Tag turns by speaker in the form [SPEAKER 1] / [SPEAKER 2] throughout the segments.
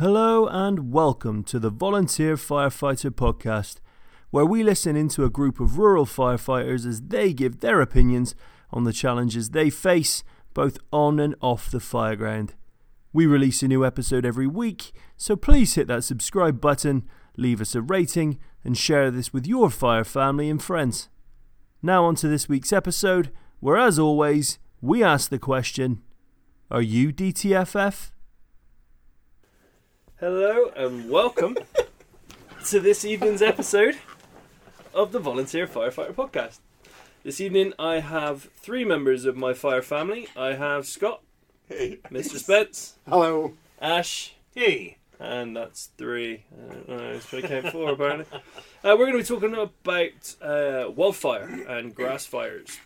[SPEAKER 1] Hello and welcome to the Volunteer Firefighter Podcast, where we listen into a group of rural firefighters as they give their opinions on the challenges they face both on and off the fireground. We release a new episode every week, so please hit that subscribe button, leave us a rating, and share this with your fire family and friends. Now, on to this week's episode, where as always, we ask the question Are you DTFF? Hello and welcome to this evening's episode of the Volunteer Firefighter Podcast. This evening I have three members of my fire family. I have Scott,
[SPEAKER 2] Hey.
[SPEAKER 1] Mr. Spence,
[SPEAKER 2] Hello.
[SPEAKER 1] Ash,
[SPEAKER 3] Hey.
[SPEAKER 1] and that's three. I don't know, I was trying to count four apparently. Uh, we're going to be talking about uh, wildfire and grass fires.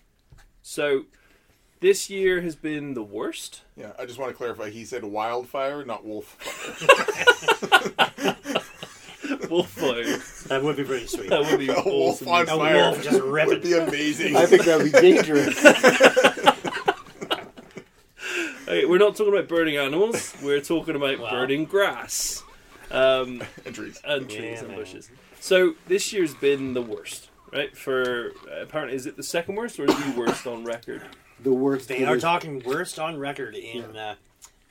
[SPEAKER 1] So, this year has been the worst.
[SPEAKER 2] Yeah, I just want to clarify. He said wildfire, not wolf.
[SPEAKER 1] Wolf fire.
[SPEAKER 3] That would be pretty sweet.
[SPEAKER 1] That would be
[SPEAKER 2] A wolf
[SPEAKER 1] awesome.
[SPEAKER 2] on
[SPEAKER 3] A
[SPEAKER 2] fire
[SPEAKER 3] wolf just rip
[SPEAKER 2] would
[SPEAKER 3] it.
[SPEAKER 2] be amazing.
[SPEAKER 4] I think that would be dangerous.
[SPEAKER 1] Okay, we're not talking about burning animals. We're talking about
[SPEAKER 3] Wow.
[SPEAKER 1] burning grass um,
[SPEAKER 2] and trees.
[SPEAKER 1] and trees
[SPEAKER 3] Yeah,
[SPEAKER 1] and
[SPEAKER 3] man.
[SPEAKER 1] bushes. So this year's been the worst, right? For uh, apparently, is it the second worst or the worst on record?
[SPEAKER 4] The worst.
[SPEAKER 3] They
[SPEAKER 4] it
[SPEAKER 3] are talking worst on record in uh,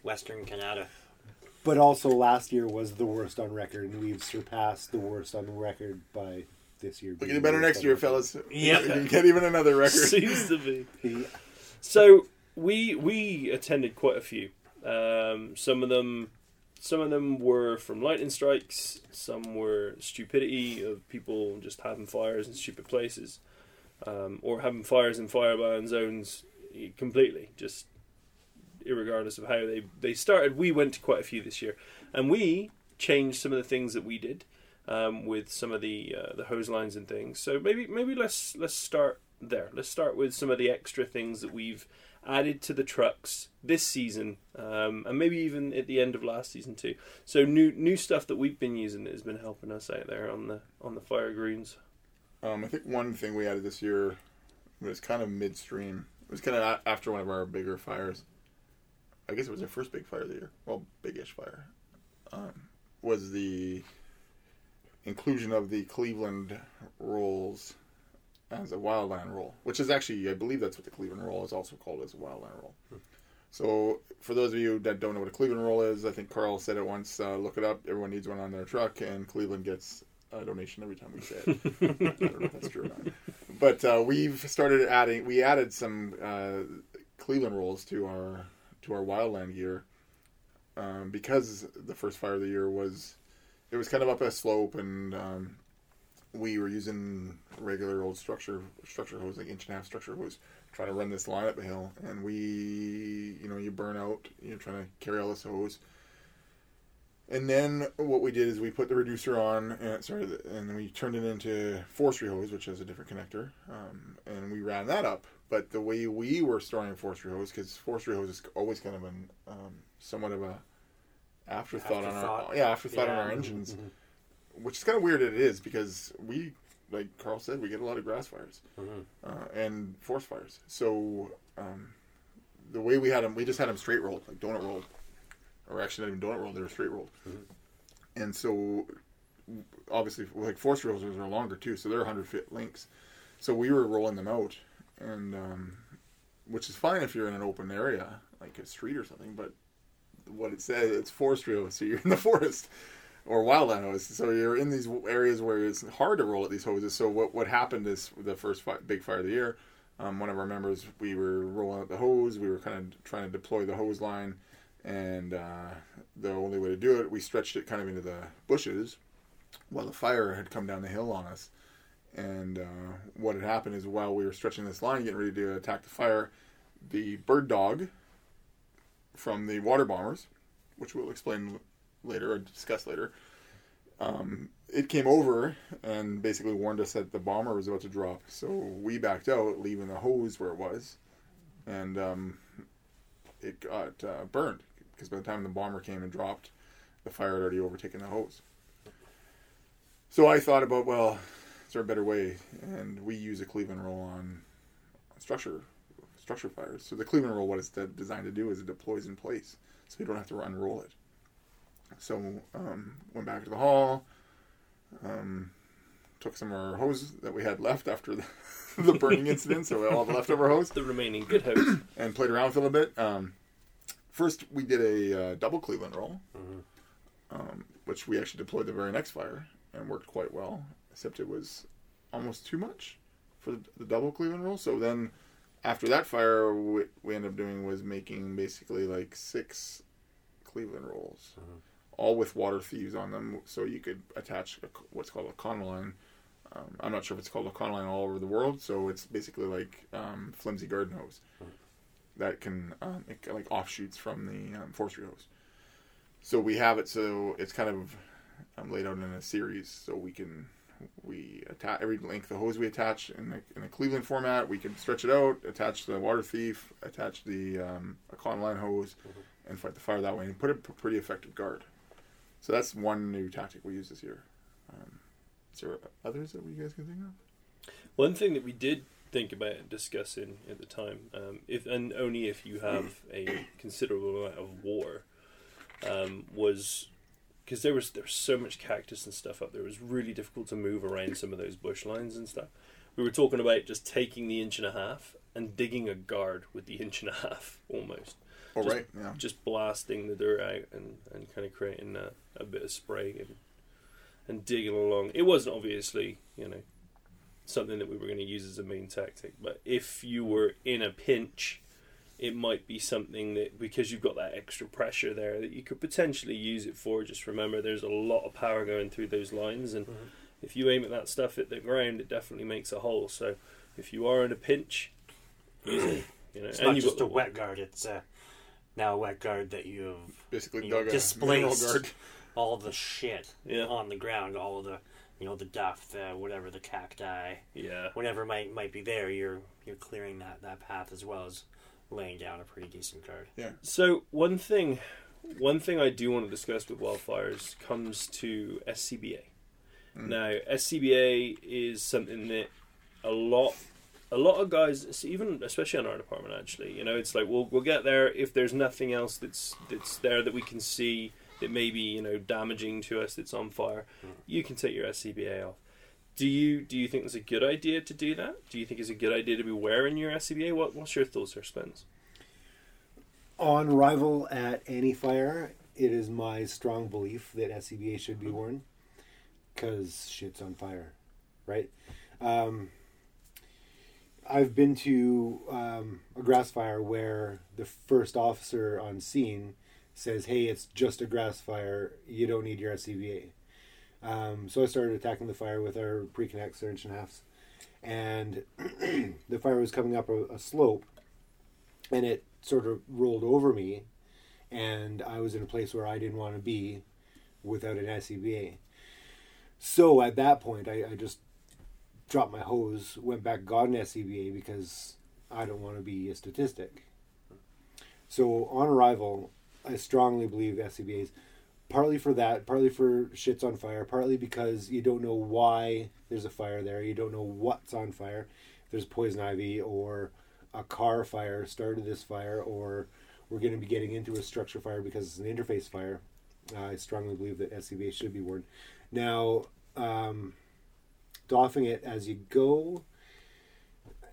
[SPEAKER 3] Western Canada.
[SPEAKER 4] but also last year was the worst on record, and we've surpassed the worst on record by this year.
[SPEAKER 2] We're
[SPEAKER 4] being
[SPEAKER 2] getting better next year,
[SPEAKER 4] record.
[SPEAKER 2] fellas.
[SPEAKER 3] Yeah,
[SPEAKER 2] We can get even another record.
[SPEAKER 1] Seems to be.
[SPEAKER 4] Yeah.
[SPEAKER 1] So we we attended quite a few. Um, some of them, some of them were from lightning strikes. Some were stupidity of people just having fires in stupid places, um, or having fires in firebound zones eh, completely, just irregardless of how they they started. We went to quite a few this year, and we changed some of the things that we did um, with some of the uh, the hose lines and things. So maybe maybe let's let's start there. Let's start with some of the extra things that we've added to the trucks this season, um, and maybe even at the end of last season too. So new new stuff that we've been using that has been helping us out there on the on the fire greens.
[SPEAKER 2] Um, I think one thing we added this year was kind of midstream. It was kind of after one of our bigger fires. I guess it was our first big fire of the year. Well, big-ish fire. Um, was the inclusion of the Cleveland rolls as a wildland roll, which is actually, I believe that's what the Cleveland roll is also called as a wildland roll. So, for those of you that don't know what a Cleveland roll is, I think Carl said it once. Uh, look it up. Everyone needs one on their truck, and Cleveland gets donation every time we say it. I don't know if that's true or not. But uh, we've started adding. We added some uh, Cleveland rolls to our to our wildland gear um, because the first fire of the year was it was kind of up a slope, and um, we were using regular old structure structure hose, like inch and a half structure hose, trying to run this line up a hill, and we, you know, you burn out. You're trying to carry all this hose. And then what we did is we put the reducer on, and sorry, and then we turned it into forestry hose, which has a different connector, um, and we ran that up. But the way we were storing forestry hose, because forestry hose is always kind of been um, somewhat of a afterthought, on our
[SPEAKER 3] Afterthought.
[SPEAKER 2] yeah afterthought on our engines, which is kind of weird. It is because we, like Carl said, we get a lot of grass fires
[SPEAKER 3] Mhm.
[SPEAKER 2] uh, and forest fires. So um, the way we had them, we just had them straight rolled, like donut rolled, or actually not even donut rolled; they were straight rolled. And so, obviously, like forest rolls are longer too, so they're hundred foot links. So we were rolling them out, and um, which is fine if you're in an open area like a street or something. But what it says, it's forestry hose, so you're in the forest or wildland hose. So you're in these areas where it's hard to roll at these hoses. So what what happened is the first fi- big fire of the year. Um, one of our members, we were rolling out the hose. We were kind of trying to deploy the hose line, and uh, the only way to do it, we stretched it kind of into the bushes, while the fire had come down the hill on us. And uh, what had happened is while we were stretching this line, getting ready to attack the fire, the bird dog from the water bombers, which we'll explain later or discuss later, um, it came over and basically warned us that the bomber was about to drop. So we backed out, leaving the hose where it was, and um, it got uh, burned because by the time the bomber came and dropped, the fire had already overtaken the hose. So I thought about, well, is there a better way? And we use a Cleveland roll on structure structure fires. So the Cleveland roll, what it's de- designed to do is it deploys in place, so you don't have to unroll it. So um, went back to the hall, um, took some of our hose that we had left after the, the burning incident, so all the leftover hose,
[SPEAKER 1] The remaining good hose.
[SPEAKER 2] and played around with it a little bit. Um, first, we did a uh, double Cleveland roll, um, which we actually deployed the very next fire and worked quite well, except it was almost too much for the, the double Cleveland roll. So then, after that fire, what we ended up doing was making basically like six Cleveland rolls, all with water thieves on them, so you could attach a, what's called a con line. Um, I'm not sure if it's called a con line all over the world, so it's basically like um, flimsy garden hose that can um, it, like offshoots from the um, forestry hose. So we have it so it's kind of um, laid out in a series, so we can we attach every length of hose we attach in the in a Cleveland format. We can stretch it out, attach the water thief, attach the um, a con line hose, and fight the fire that way, and put a p- pretty effective guard. So that's one new tactic we use this year. Um, is there others that you guys can think of?
[SPEAKER 1] One thing that we did think about discussing at the time, um, if and only if you have a considerable amount of war, um, was because there was there was so much cactus and stuff up there. It was really difficult to move around some of those bush lines and stuff. We were talking about just taking the inch and a half and digging a guard with the inch and a half almost.
[SPEAKER 2] Oh
[SPEAKER 1] Just-
[SPEAKER 2] right, yeah.
[SPEAKER 1] just blasting the dirt out and, and kind of creating a, a bit of spray and and digging along. It wasn't obviously you know something that we were going to use as a main tactic, but if you were in a pinch, it might be something that because you've got that extra pressure there that you could potentially use it for. Just remember, there's a lot of power going through those lines, and if you aim at that stuff at the ground, it definitely makes a hole. So if you are in a pinch, use it. You know,
[SPEAKER 3] It's
[SPEAKER 1] and
[SPEAKER 3] not just a wet guard. It's uh, now a wet guard that you've
[SPEAKER 2] Basically
[SPEAKER 3] you know,
[SPEAKER 2] dug a
[SPEAKER 3] displaced
[SPEAKER 2] guard.
[SPEAKER 3] all the shit
[SPEAKER 1] Yeah.
[SPEAKER 3] on the ground, all of the you know the duff, the whatever the cacti,
[SPEAKER 1] Yeah.
[SPEAKER 3] whatever might might be there. You're you're clearing that that path as well as laying down a pretty decent guard.
[SPEAKER 1] So one thing, one thing I do want to discuss with wildfires comes to SCBA. Mm. Now SCBA is something that a lot, a lot of guys, even especially in our department, actually, you know, it's like we'll we'll get there if there's nothing else that's that's there that we can see that may be you know damaging to us that's on fire. You can take your SCBA off. Do you do you think it's a good idea to do that? Do you think it's a good idea to be wearing your SCBA? What what's your thoughts or spins?
[SPEAKER 4] On arrival at any fire, it is my strong belief that SCBA should be worn because shit's on fire, right? Um, I've been to um, a grass fire where the first officer on scene says, "Hey, it's just a grass fire. You don't need your SCBA." Um, so I started attacking the fire with our pre-connect inch and halves, and the fire was coming up a, a slope, and it sort of rolled over me, and I was in a place where I didn't want to be without an SCBA. So at that point, I, I just dropped my hose, went back, got an SCBA because I don't want to be a statistic. So on arrival, I strongly believe SCBAs, partly for that, partly for shits on fire, partly because you don't know why there's a fire there, you don't know what's on fire. If There's poison ivy or a car fire started this fire, or we're going to be getting into a structure fire because it's an interface fire. Uh, I strongly believe that SCBA should be worn. Now, um, doffing it as you go,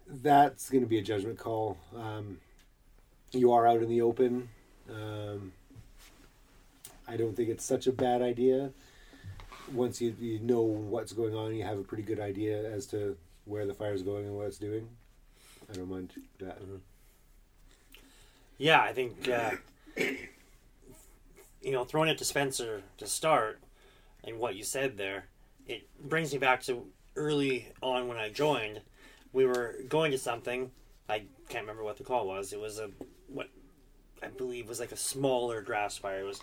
[SPEAKER 4] that's going to be a judgment call. Um, you are out in the open. Um, I don't think it's such a bad idea. Once you, you know what's going on, you have a pretty good idea as to where the fire's going and what it's doing. I don't mind that.
[SPEAKER 3] Yeah, I think uh, you know throwing it to Spencer to start, and what you said there, it brings me back to early on when I joined. We were going to something. I can't remember what the call was. It was a what I believe was like a smaller grass fire. It was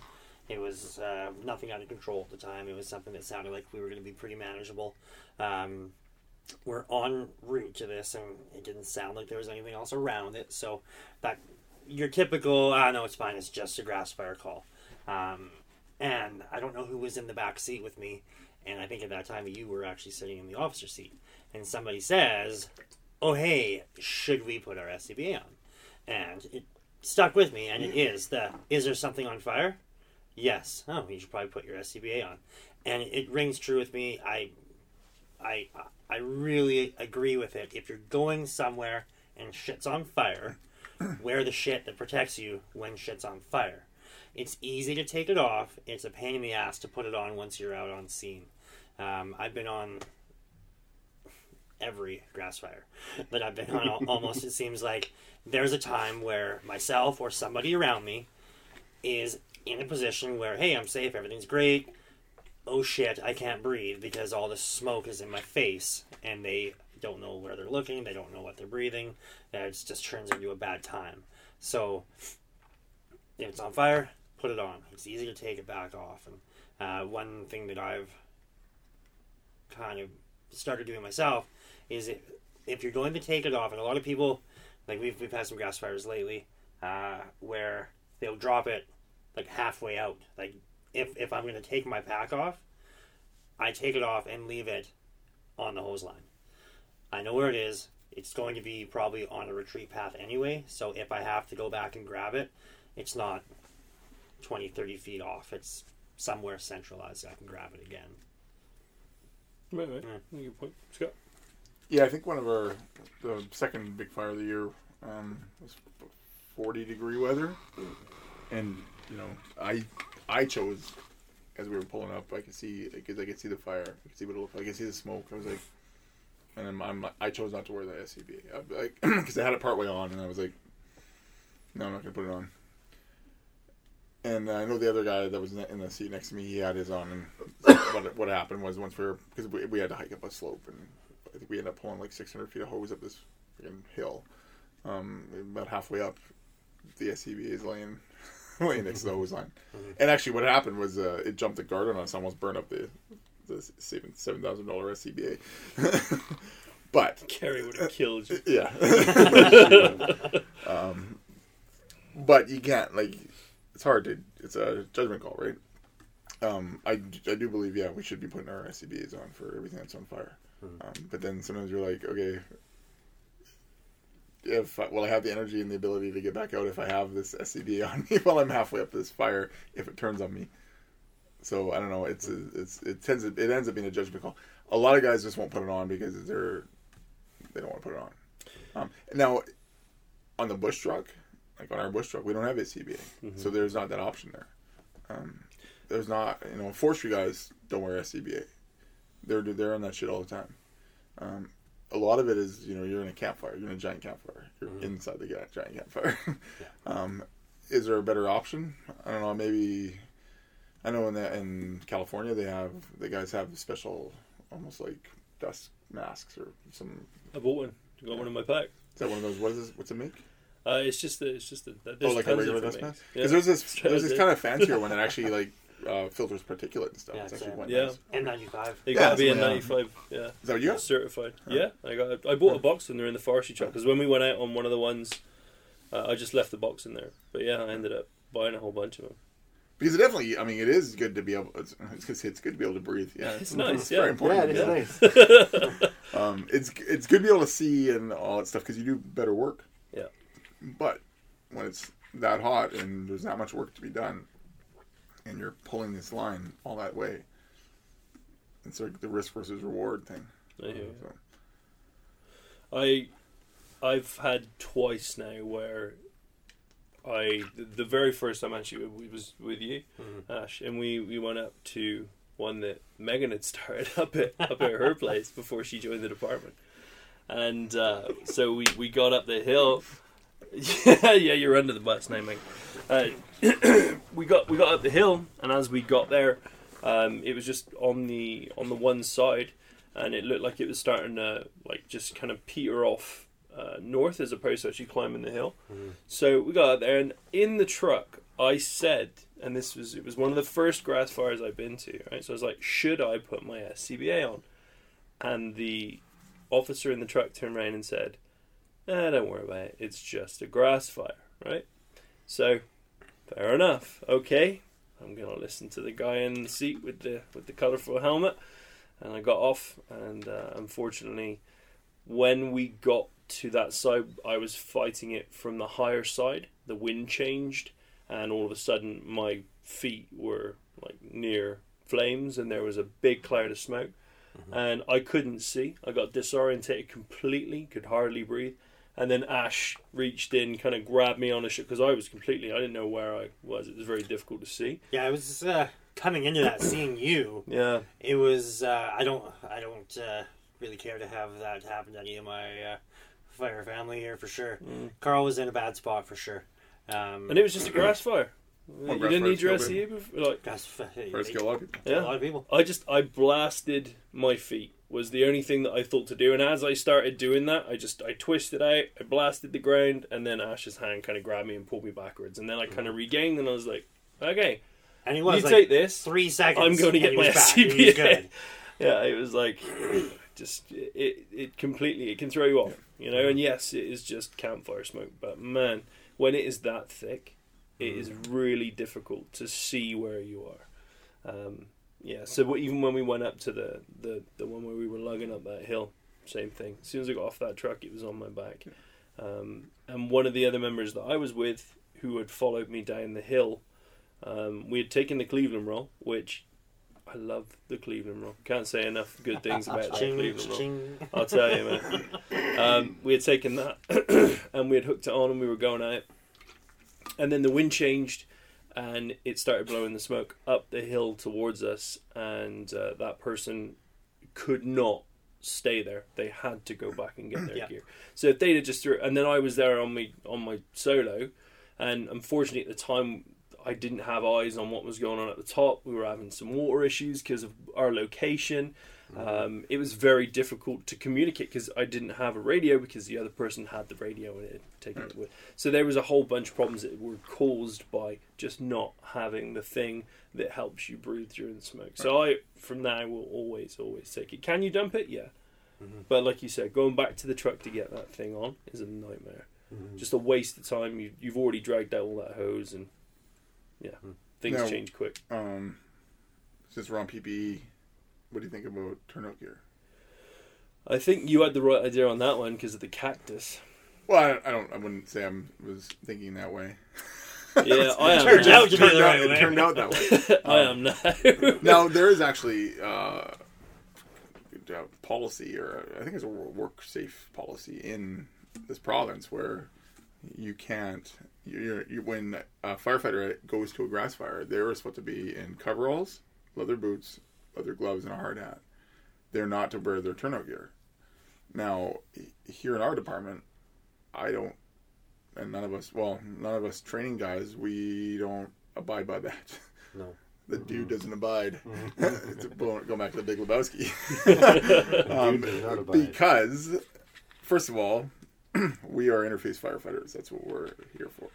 [SPEAKER 3] it was uh, nothing out of control at the time. It was something that sounded like we were going to be pretty manageable. Um, we're en route to this, and it didn't sound like there was anything else around it. So that your typical, ah, no, it's fine. It's just a grass fire call. Um, and I don't know who was in the back seat with me, and I think at that time you were actually sitting in the officer seat. And somebody says, "Oh, hey, should we put our SCBA on?" And it stuck with me, and it is the is there something on fire? yes, oh, you should probably put your SCBA on, and it rings true with me. I, I, I really agree with it. If you're going somewhere and shit's on fire, wear the shit that protects you when shit's on fire. It's easy to take it off. It's a pain in the ass to put it on once you're out on scene. Um, I've been on every grass fire that I've been on. Almost, it seems like there's a time where myself or somebody around me is in a position where, hey, I'm safe, everything's great. Oh shit, I can't breathe because all the smoke is in my face, and they don't know where they're looking, they don't know what they're breathing. That just turns into a bad time. So, if it's on fire, put it on. It's easy to take it back off. And uh, one thing that I've kind of started doing myself is if, if you're going to take it off, and a lot of people, like we've, we've had some grass fires lately, uh, where they'll drop it like halfway out. Like if, if I'm going to take my pack off, I take it off and leave it on the hose line. I know where it is. It's going to be probably on a retreat path anyway, so if I have to go back and grab it, it's not 20, 30 feet off. It's somewhere centralized. So I can grab it again.
[SPEAKER 1] Right, right.
[SPEAKER 3] Yeah.
[SPEAKER 1] Good point. Scott.
[SPEAKER 2] Yeah, I think one of our the second big fire of the year um, was forty degree weather, and you know I I chose as we were pulling up. I could see because I could see the fire. I could see what it looked like. I could see the smoke. I was like, and then I'm I chose not to wear the SCB I, like because I had it partway on, and I was like, no, I'm not gonna put it on. And I know the other guy that was in the, in the seat next to me, he had his on. And what what happened was once we were because we, we had to hike up a slope, and I think we ended up pulling like 600 feet of hose up this freaking hill. Um, about halfway up, the SCB is laying laying next to the hose line. And actually, what happened was uh, it jumped the guard on us, almost burned up the the seven seven thousand dollar SCBA. but
[SPEAKER 1] Kerry would have killed you.
[SPEAKER 2] yeah. um, but you can't like it's hard to it's a judgment call, right? Um, I, I do believe yeah we should be putting our SCBA's on for everything that's on fire. Um, but then sometimes you're like okay. If I, will I have the energy and the ability to get back out if I have this SCBA on me while I'm halfway up this fire if it turns on me? So I don't know. It's it's it tends to, it ends up being a judgment call. A lot of guys just won't put it on because they're they don't want to put it on. Um, now, on the bush truck, like on our bush truck, we don't have SCBA, so there's not that option there. Um, there's not, you know, forestry guys don't wear SCBA. They're they're on that shit all the time. Um, a lot of it is, you know, you're in a campfire, you're in a giant campfire, you're inside the giant campfire. um, is there a better option? I don't know. Maybe I know in the, in California they have the guys have special, almost like dust masks or some
[SPEAKER 1] I bought one. Got one in my pack.
[SPEAKER 2] is that one of those? What is this? What's it make?
[SPEAKER 1] Uh, it's just a, it's just a, there's
[SPEAKER 2] oh, like a regular dust mask. Because
[SPEAKER 1] Yeah.
[SPEAKER 2] there's this there's this kind of fancier one that actually like uh, filters particulate and stuff.
[SPEAKER 3] Yeah,
[SPEAKER 2] it's
[SPEAKER 3] it's,
[SPEAKER 2] actually
[SPEAKER 3] uh,
[SPEAKER 2] quite
[SPEAKER 1] Yeah.
[SPEAKER 2] nice.
[SPEAKER 3] N95.
[SPEAKER 1] You
[SPEAKER 2] Yeah,
[SPEAKER 1] got to be a
[SPEAKER 2] that's what I-
[SPEAKER 1] 95. Yeah.
[SPEAKER 2] Is that what you got?
[SPEAKER 1] certified. Yeah, I got. I bought a box when they're in the forestry truck because when we went out on one of the ones, uh, I just left the box in there. But yeah, I ended up buying a whole bunch of them.
[SPEAKER 2] Because it definitely, I mean, it is good to be able. It's, I was gonna it's good to be able to breathe. Yeah,
[SPEAKER 1] It's nice, yeah.
[SPEAKER 2] very important.
[SPEAKER 4] Yeah, it is nice.
[SPEAKER 2] Um, it's it's good to be able to see and all that stuff because you do better work.
[SPEAKER 1] Yeah.
[SPEAKER 2] But when it's that hot and there's that much work to be done, and you're pulling this line all that way, it's like the risk versus reward thing.
[SPEAKER 1] I hear.
[SPEAKER 2] So,
[SPEAKER 1] I, I've had twice now where I the very first time actually it was with you, Ash, and we we went up to one that Megan had started up at up at her place before she joined the department, and uh, so we we got up the hill. Yeah, yeah, you're under the bus now. Uh, we got we got up the hill, and as we got there, um, it was just on the on the one side, and it looked like it was starting to like just kind of peter off uh, north as opposed to actually climbing the hill. So we got out there, and in the truck, I said, and this was it was one of the first grass fires I've been to. Right, so I was like, should I put my SCBA on? And the officer in the truck turned around and said, eh, "Don't worry about it. It's just a grass fire." Right. So, fair enough. Okay, I'm gonna listen to the guy in the seat with the with the colourful helmet, and I got off. And uh, unfortunately, when we got to that side, I was fighting it from the higher side. The wind changed, and all of a sudden, my feet were like near flames, and there was a big cloud of smoke, and I couldn't see. I got disorientated completely, could hardly breathe. And then Ash reached in, kind of grabbed me on the shoulder because I was completely, I didn't know where I was. It was very difficult to see.
[SPEAKER 3] Yeah, I was uh, coming into that, seeing you.
[SPEAKER 1] Yeah,
[SPEAKER 3] It was. Uh, I don't. I don't uh, really care to have that happen to any of my uh, fire family here for sure. Carl was in a bad spot for sure. Um,
[SPEAKER 1] and it was just a grass fire. you
[SPEAKER 2] grass
[SPEAKER 1] didn't need your
[SPEAKER 2] fires
[SPEAKER 1] SCU before, like
[SPEAKER 3] that's hey,
[SPEAKER 2] First kill a lot of people.
[SPEAKER 3] a
[SPEAKER 1] yeah.
[SPEAKER 3] lot of people.
[SPEAKER 1] I just I blasted my feet was the only thing that I thought to do, and as I started doing that, I just I twisted out, I blasted the ground, and then Ash's hand kind of grabbed me and pulled me backwards, and then I kind of regained, and I was like, okay,
[SPEAKER 3] And he was
[SPEAKER 1] you
[SPEAKER 3] like
[SPEAKER 1] take this.
[SPEAKER 3] three seconds.
[SPEAKER 1] I'm going to get my
[SPEAKER 3] was back, and he was
[SPEAKER 1] SCBA.
[SPEAKER 3] good.
[SPEAKER 1] yeah, it was like just it it completely it can throw you off, you know. And yes, it is just campfire smoke, but man, when it is that thick, it is really difficult to see where you are. Um, yeah, so even when we went up to the, the the one where we were lugging up that hill, same thing. As soon as I got off that truck, it was on my back. Um, and one of the other members that I was with, who had followed me down the hill, um, we had taken the Cleveland roll, which I love the Cleveland roll. Can't say enough good things about that
[SPEAKER 3] Ching,
[SPEAKER 1] Cleveland roll. I'll tell you, man. Um, we had taken that and we had hooked it on and we were going out. And then the wind changed and it started blowing the smoke up the hill towards us. And uh, that person could not stay there. They had to go back and get their
[SPEAKER 3] Yeah.
[SPEAKER 1] gear. So if they'd just threw, and then I was there on me on my solo, and unfortunately at the time I didn't have eyes on what was going on at the top. We were having some water issues because of our location. Um, it was very difficult to communicate because I didn't have a radio because the other person had the radio and it had taken it with. So there was a whole bunch of problems that were caused by just not having the thing that helps you breathe during the smoke. So I, from now, on, will always, always take it. Can you dump it? Yeah. But like you said, going back to the truck to get that thing on is a nightmare. Just a waste of time. You, you've already dragged out all that hose and yeah, things
[SPEAKER 2] Now-
[SPEAKER 1] change quick.
[SPEAKER 2] Um, since we're on PPE, what do you think about turnout gear?
[SPEAKER 1] I think you had the right idea on that one because of the cactus.
[SPEAKER 2] Well, I, I don't. I wouldn't say I was thinking that way.
[SPEAKER 1] Yeah, I am.
[SPEAKER 3] Turned
[SPEAKER 1] now.
[SPEAKER 3] out to
[SPEAKER 2] Turned out,
[SPEAKER 3] right
[SPEAKER 2] it
[SPEAKER 3] way.
[SPEAKER 2] turned out that way.
[SPEAKER 1] I am now.
[SPEAKER 2] now there is actually uh, policy, or I think it's a WorkSafe policy in this province where you can't. You're, you when a firefighter goes to a grass fire, they're supposed to be in coveralls, leather boots, leather gloves, and a hard hat. They're not to wear their turnout gear. Now, here in our department, I don't, and none of us, well, none of us training guys, we don't abide by that.
[SPEAKER 3] No.
[SPEAKER 2] The dude mm-hmm. doesn't abide. To go go back to the Big Lebowski.
[SPEAKER 4] Um, dude does not abide.
[SPEAKER 2] because, first of all, we are interface firefighters. That's what we're here for.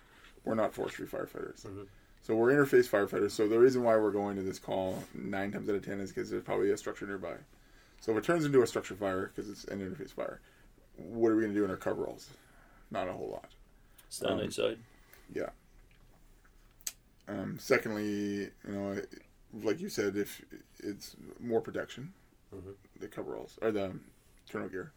[SPEAKER 2] We're not forestry firefighters. Mm-hmm. So we're interface firefighters. So the reason why we're going to this call nine times out of ten is because there's probably a structure nearby. So if it turns into a structure fire because it's an interface fire, what are we going to do in our coveralls? Not a whole lot.
[SPEAKER 1] Stand
[SPEAKER 2] Um,
[SPEAKER 1] outside.
[SPEAKER 2] Yeah. Um, secondly, you know, like you said, if it's more protection, the coveralls or the turnout gear.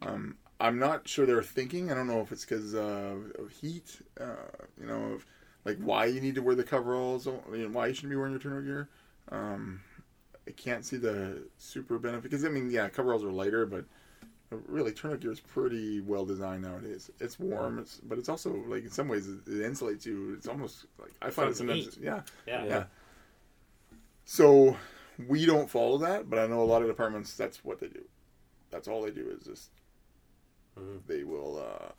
[SPEAKER 2] Um, I'm not sure they're thinking. I don't know if it's because uh, of heat. Uh, you know, of like why you need to wear the coveralls, and you know, why you shouldn't be wearing your turnout gear. Um, I can't see the super benefit because I mean, yeah, coveralls are lighter, but really turnout gear is pretty well designed nowadays. It's warm, it's, but it's also like in some ways it, it insulates you. It's almost like I find it
[SPEAKER 3] From
[SPEAKER 2] sometimes.
[SPEAKER 3] heat.
[SPEAKER 2] Yeah,
[SPEAKER 3] Yeah.
[SPEAKER 2] yeah. So we don't follow that, but I know a lot of departments. That's what they do. That's all they do is just
[SPEAKER 3] Mhm.
[SPEAKER 2] they will uh,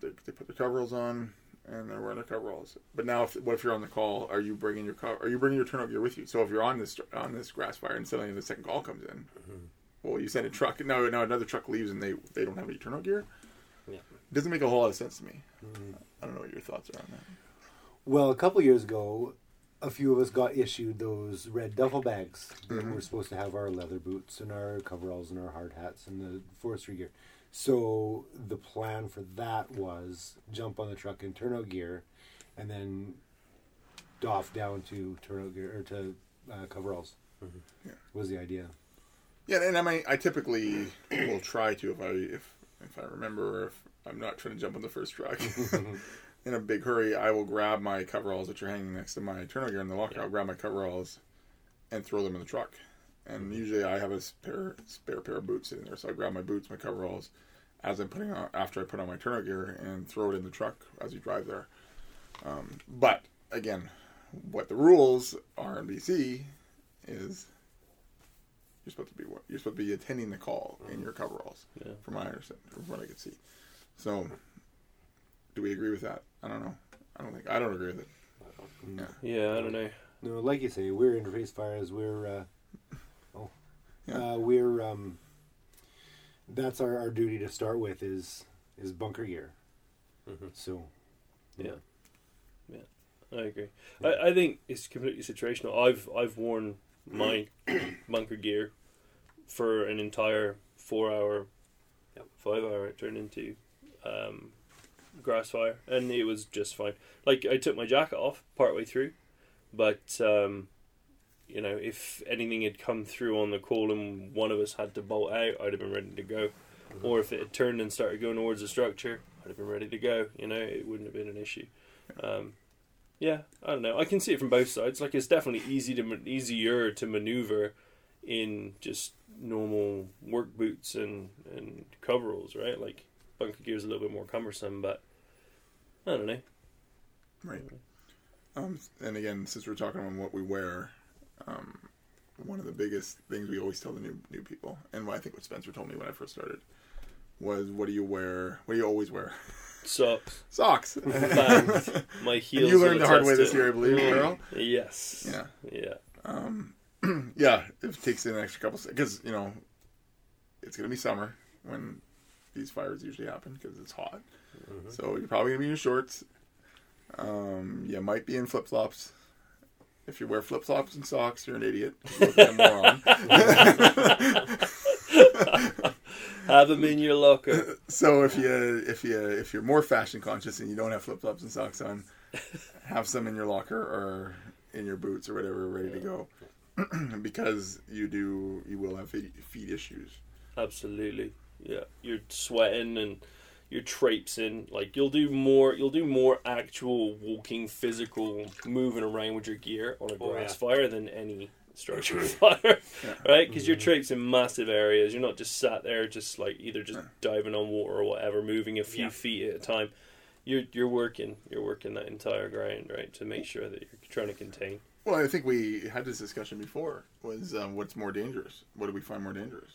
[SPEAKER 2] they, they put their coveralls on and they're wearing their coveralls. But now, if, what if you're on the call? Are you bringing your co- Are you bringing your turnout gear with you? So if you're on this on this grass fire and suddenly the second call comes in, well, you send a truck. Now, now another truck leaves and they they don't have any turnout gear.
[SPEAKER 3] Yeah.
[SPEAKER 2] Doesn't make a whole lot of sense to me. I don't know what your thoughts are on that.
[SPEAKER 4] Well, a couple years ago, a few of us got issued those red duffel bags that
[SPEAKER 2] Mhm.
[SPEAKER 4] were supposed to have our leather boots and our coveralls and our hard hats and the forestry gear. So the plan for that was jump on the truck in turnout gear, and then doff down to turnout gear or to uh, coveralls.
[SPEAKER 2] Yeah.
[SPEAKER 4] Was the idea?
[SPEAKER 2] Yeah, and I mean, I typically will try to if I if if I remember or if I'm not trying to jump on the first truck. in a big hurry, I will grab my coveralls that are hanging next to my turnout gear in the locker. I'll grab my coveralls and throw them in the truck. And usually I have a spare spare pair of boots sitting there, so I grab my boots, my coveralls, as I'm putting on after I put on my turnout gear and throw it in the truck as you drive there. Um, but again, what the rules are in BC is you're supposed to be you're supposed to be attending the call in your coveralls,
[SPEAKER 1] Yeah.
[SPEAKER 2] from my understanding, from what I could see. So, do we agree with that? I don't know. I don't think I don't agree with it. Yeah.
[SPEAKER 1] Yeah, I don't know.
[SPEAKER 4] No, like you say, we're interface fires. We're uh,
[SPEAKER 2] Yeah.
[SPEAKER 4] uh, we're um, that's our, our duty to start with is is bunker gear.
[SPEAKER 3] Mhm.
[SPEAKER 4] So
[SPEAKER 1] Yeah. Yeah. I agree. I, I think it's completely situational. I've I've worn my bunker gear for an entire four hour
[SPEAKER 3] Yep.
[SPEAKER 1] five hour it turned into um, grass fire and it was just fine. Like I took my jacket off partway through, but um, you know, if anything had come through on the call and one of us had to bolt out, I'd have been ready to go. Or if it had turned and started going towards the structure, I'd have been ready to go. You know, it wouldn't have been an issue. Um, yeah, I don't know. I can see it from both sides. Like it's definitely easy to easier to maneuver in just normal work boots and and coveralls, right? Like bunker gear is a little bit more cumbersome, but I don't know.
[SPEAKER 2] Right. Um, and again, since we're talking about what we wear, um, one of the biggest things we always tell the new new people, and what I think what Spencer told me when I first started, was what do you wear? What do you always wear?
[SPEAKER 1] Socks.
[SPEAKER 2] Socks.
[SPEAKER 1] Fact. My
[SPEAKER 2] And
[SPEAKER 1] heels.
[SPEAKER 2] you learned the hard way this year, I
[SPEAKER 1] it.
[SPEAKER 2] believe, Carl.
[SPEAKER 1] Yes.
[SPEAKER 2] Yeah.
[SPEAKER 1] Yeah.
[SPEAKER 2] Um, yeah, it takes an extra couple because you know it's gonna be summer when these fires usually happen because it's hot. So you're probably gonna be in shorts. Um, you might be in flip flops. If you wear flip flops and socks, you're an idiot. You look like a moron.
[SPEAKER 1] Have them in your locker.
[SPEAKER 2] so if you if you if you're more fashion conscious and you don't have flip flops and socks on, have some in your locker or in your boots or whatever, ready to go, because you do you will have feet, feet issues.
[SPEAKER 1] Absolutely. Yeah. You're sweating and you're traipsing. Like you'll do more. You'll do more actual walking, physical, moving around with your gear on a
[SPEAKER 3] Oh,
[SPEAKER 1] grass
[SPEAKER 3] yeah.
[SPEAKER 1] fire than any structure fire, right? Because you're mm-hmm. traipsing massive areas. You're not just sat there, just like either just diving on water or whatever, moving a few
[SPEAKER 3] Yeah.
[SPEAKER 1] feet at a time. You're you're working. You're working that entire ground, right, to make sure that you're trying to contain.
[SPEAKER 2] Well, I think we had this discussion before. Was um, what's more dangerous? What do we find more dangerous?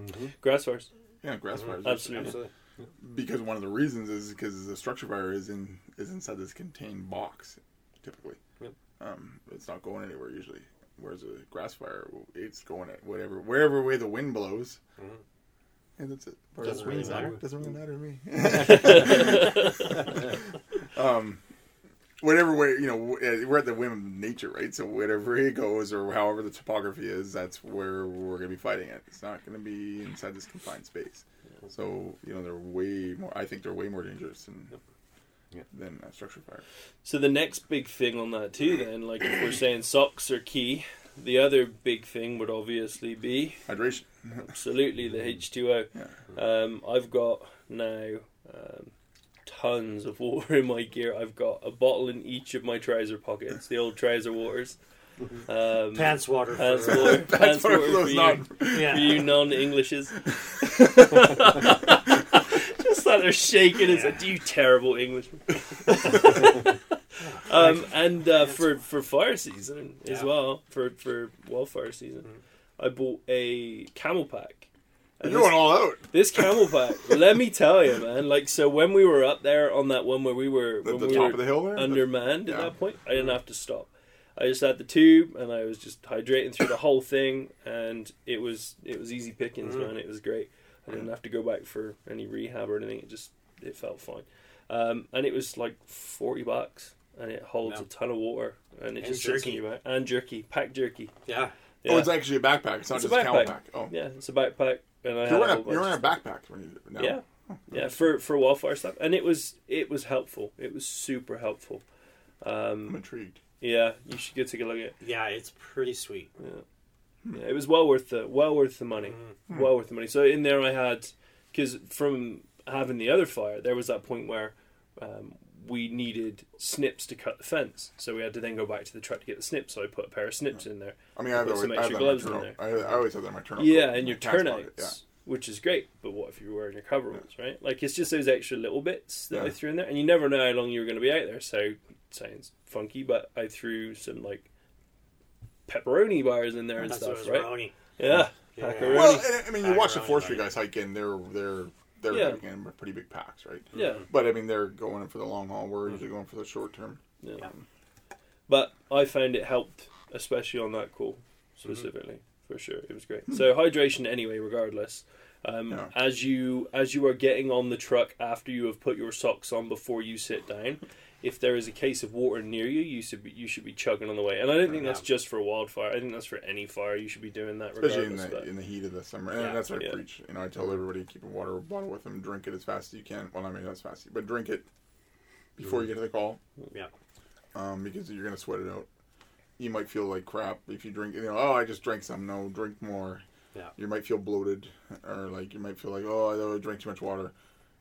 [SPEAKER 2] Mm-hmm.
[SPEAKER 1] Grass fires.
[SPEAKER 2] Yeah, grass mm-hmm. fires.
[SPEAKER 1] Absolutely.
[SPEAKER 3] Absolutely.
[SPEAKER 2] Because one of the reasons is because the structure fire is in is inside this contained box, typically.
[SPEAKER 3] Yep.
[SPEAKER 2] Um, it's not going anywhere usually. Whereas a grass fire, it's going at whatever wherever way the wind blows.
[SPEAKER 3] Mhm.
[SPEAKER 2] And that's it. Or
[SPEAKER 3] Doesn't
[SPEAKER 2] the wind
[SPEAKER 3] really matter.
[SPEAKER 2] Doesn't really matter to me. um, whatever way you know, we're at the whim of nature, right? So whatever it goes, or however the topography is, that's where we're going to be fighting it. It's not going to be inside this confined space. So you know, they're way more. I think they're way more dangerous than
[SPEAKER 4] Yeah.
[SPEAKER 2] than uh, structure fire.
[SPEAKER 1] So the next big thing on that too, then, like if we're saying socks are key, the other big thing would obviously be
[SPEAKER 2] Hydration.
[SPEAKER 1] absolutely the H two O. Um, I've got now um, tons of water in my gear. I've got a bottle in each of my trouser pockets, the old trouser waters. Um,
[SPEAKER 3] Pants water.
[SPEAKER 1] pants water,
[SPEAKER 2] That's
[SPEAKER 1] pants
[SPEAKER 2] what
[SPEAKER 1] water
[SPEAKER 2] those
[SPEAKER 1] for you,
[SPEAKER 2] non-
[SPEAKER 3] Yeah.
[SPEAKER 1] for you non-Englishes. Just like they're shaking. It's like, you terrible Englishman. um, and uh, for for fire season as well, for for wildfire season, I bought a CamelBak. And
[SPEAKER 2] You're
[SPEAKER 1] this-
[SPEAKER 2] going all out.
[SPEAKER 1] this CamelBak, let me tell you, man. Like, so when we were up there on that one where we were
[SPEAKER 2] The,
[SPEAKER 1] when
[SPEAKER 2] the
[SPEAKER 1] we
[SPEAKER 2] top
[SPEAKER 1] were
[SPEAKER 2] of the hill there.
[SPEAKER 1] undermanned at
[SPEAKER 2] yeah.
[SPEAKER 1] that point, I didn't have to stop. I just had the tube, and I was just hydrating through the whole thing, and it was it was easy pickings,
[SPEAKER 3] Mm.
[SPEAKER 1] man. It was great. I didn't have to go back for any rehab or anything. It just it felt fine, um, and it was like forty bucks, and it holds
[SPEAKER 3] Yeah.
[SPEAKER 1] a ton of water, and it
[SPEAKER 3] And
[SPEAKER 1] just sits in
[SPEAKER 3] jerky.
[SPEAKER 1] your back and jerky, packed jerky.
[SPEAKER 3] yeah.
[SPEAKER 1] Yeah.
[SPEAKER 2] Oh, it's actually a backpack. It's not
[SPEAKER 1] It's
[SPEAKER 2] just a camel
[SPEAKER 1] backpack.
[SPEAKER 2] pack. Oh,
[SPEAKER 1] yeah, it's a backpack, and I had
[SPEAKER 2] you're
[SPEAKER 1] a
[SPEAKER 2] wearing
[SPEAKER 1] whole
[SPEAKER 2] a, you're wearing a backpack when you now.
[SPEAKER 1] yeah, yeah, for for wildfire stuff, and it was it was helpful. It was super helpful.
[SPEAKER 2] I'm
[SPEAKER 1] Um,
[SPEAKER 2] intrigued.
[SPEAKER 1] Yeah, you should go take a look at. it.
[SPEAKER 3] Yeah, it's pretty sweet.
[SPEAKER 1] Yeah, it was well worth the well worth the money.
[SPEAKER 3] Mhm.
[SPEAKER 1] Well worth the money. So in there, I had because from having the other fire, there was that point where um, we needed snips to cut the fence, so we had to then go back to the truck to get the snips. So I put a pair of snips in there.
[SPEAKER 2] I mean, I,
[SPEAKER 1] Put
[SPEAKER 2] always,
[SPEAKER 1] some
[SPEAKER 2] have
[SPEAKER 1] extra
[SPEAKER 2] that in my
[SPEAKER 1] gloves in there.
[SPEAKER 2] I, I always have that in my turnout.
[SPEAKER 1] Yeah, and your
[SPEAKER 2] tax pocket,
[SPEAKER 1] turnouts, which is great. But what if you're wearing your coveralls, right? Like it's just those extra little bits that I
[SPEAKER 2] Yeah.
[SPEAKER 1] threw in there, and you never know how long you're going to be out there. So sounds funky, but I threw some like pepperoni bars in there and
[SPEAKER 3] That's
[SPEAKER 1] stuff,
[SPEAKER 3] what it was,
[SPEAKER 1] right?
[SPEAKER 3] Roni.
[SPEAKER 1] Yeah,
[SPEAKER 3] Yeah.
[SPEAKER 1] pepperoni.
[SPEAKER 2] Well, and, I mean, you watch the forestry guys hike in. They're they're they're
[SPEAKER 1] Yeah.
[SPEAKER 2] hiking in pretty big packs, right?
[SPEAKER 1] yeah.
[SPEAKER 2] But I mean, they're going in for the long haul. We're usually mm. going for the short term.
[SPEAKER 1] Yeah.
[SPEAKER 3] Yeah.
[SPEAKER 1] But I found it helped, especially on that call specifically, for sure. It was great. So hydration anyway, regardless. Um,
[SPEAKER 2] Yeah.
[SPEAKER 1] As you as you are getting on the truck after you have put your socks on before you sit down, if there is a case of water near you, you should be you should be chugging on the way. And I don't think that's just for a wildfire. I think that's for any fire. You should be doing that regardless.
[SPEAKER 2] especially in the in the heat of the summer. And
[SPEAKER 3] Yeah.
[SPEAKER 2] that's what I
[SPEAKER 1] Yeah.
[SPEAKER 2] preach. You know, I tell everybody keep a water bottle with them, drink it as fast as you can. Well, I mean not as fast, but drink it before you get to the call,
[SPEAKER 3] Yeah.
[SPEAKER 2] um, because you're gonna sweat it out. You might feel like crap if you drink. You know, oh, I just drank some. No, drink more.
[SPEAKER 3] Yeah.
[SPEAKER 2] You might feel bloated, or like you might feel like, oh, I drank too much water.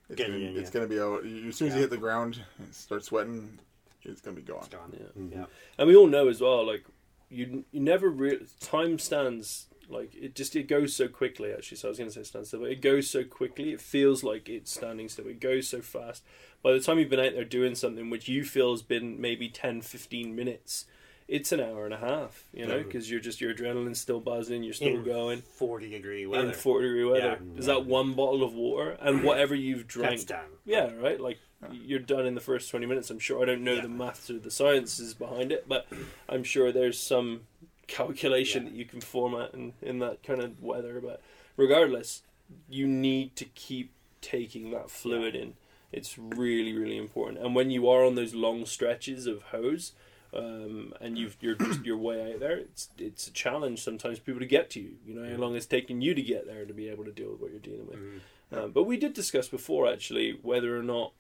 [SPEAKER 2] It's,
[SPEAKER 3] Get it
[SPEAKER 2] gonna,
[SPEAKER 3] in
[SPEAKER 2] it's
[SPEAKER 3] you.
[SPEAKER 2] gonna be out. As soon as you hit the ground and start sweating, it's gonna be gone.
[SPEAKER 3] It's gone.
[SPEAKER 1] Yeah.
[SPEAKER 3] Yeah.
[SPEAKER 1] And we all know as well, like you, you never really time stands like it just it goes so quickly. Actually, so I was going to say stand still, but it goes so quickly. It feels like it's standing still. It goes so fast. By the time you've been out there doing something which you feel has been maybe 10, 15 minutes, it's an hour and a half. You know, because you're just your adrenaline's still buzzing, you're still
[SPEAKER 3] In
[SPEAKER 1] going.
[SPEAKER 3] Forty degree
[SPEAKER 1] In
[SPEAKER 3] weather.
[SPEAKER 1] forty degree weather,
[SPEAKER 3] Yeah.
[SPEAKER 1] is that one bottle of water and whatever you've drank?
[SPEAKER 3] That's done.
[SPEAKER 1] Yeah, right. Like you're done in the first twenty minutes. I'm sure. I don't know
[SPEAKER 3] Yeah.
[SPEAKER 1] the maths or the sciences behind it, but I'm sure there's some calculation
[SPEAKER 3] Yeah.
[SPEAKER 1] that you can format in, in that kind of weather. But regardless, you need to keep taking that fluid in. It's really, really important. And when you are on those long stretches of hose, um, and you've, you're just your way out there, it's it's a challenge sometimes for people to get to you. You know how long it's taking you to get there to be able to deal with what you're dealing with.
[SPEAKER 3] Mhm.
[SPEAKER 1] Um, but we did discuss before actually whether or not,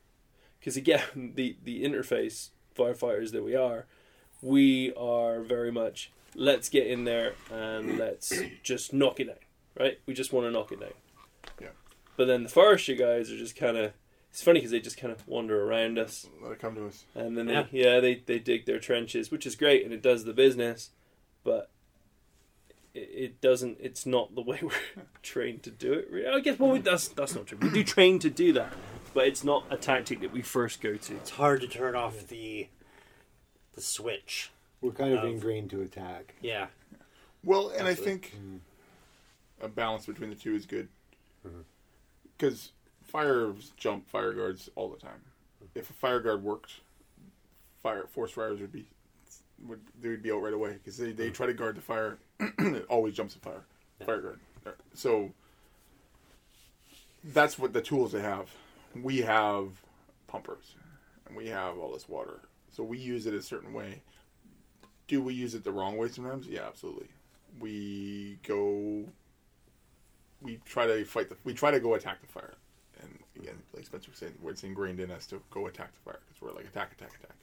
[SPEAKER 1] because again, the the interface firefighters that we are, we are very much let's get in there and let's just knock it down, right? We just want to knock it down.
[SPEAKER 2] Yeah.
[SPEAKER 1] But then the forestry guys are just kind of. It's funny because they just kind of wander around us,
[SPEAKER 2] Let it come to us.
[SPEAKER 1] and then they
[SPEAKER 3] Yeah.
[SPEAKER 1] yeah, they they dig their trenches, which is great and it does the business, but. It it doesn't. It's not the way we're trained to do it. really. I guess. Well, we, that's that's not true. We do train to do that, but it's not a tactic that we first go to.
[SPEAKER 3] It's hard to turn off the the switch.
[SPEAKER 4] We're kind of
[SPEAKER 3] Of-
[SPEAKER 4] ingrained to attack.
[SPEAKER 3] Yeah.
[SPEAKER 2] Well, and I
[SPEAKER 3] Absolutely.
[SPEAKER 2] think a balance between the two is good
[SPEAKER 3] Mm-hmm.
[SPEAKER 2] because fires jump fire guards all the time. If a fire guard worked, fire force fires would be would they would be out right away because they, they mm. try to guard the fire. it always jumps a fire fire guard. So that's what the tools they have. We have pumpers and we have all this water, so we use it a certain way. Do we use it the wrong way sometimes? Yeah, absolutely. We go. We try to fight the. We try to go attack the fire, again, like Spencer was saying, it's ingrained in us to go attack the fire because we're like attack, attack, attack.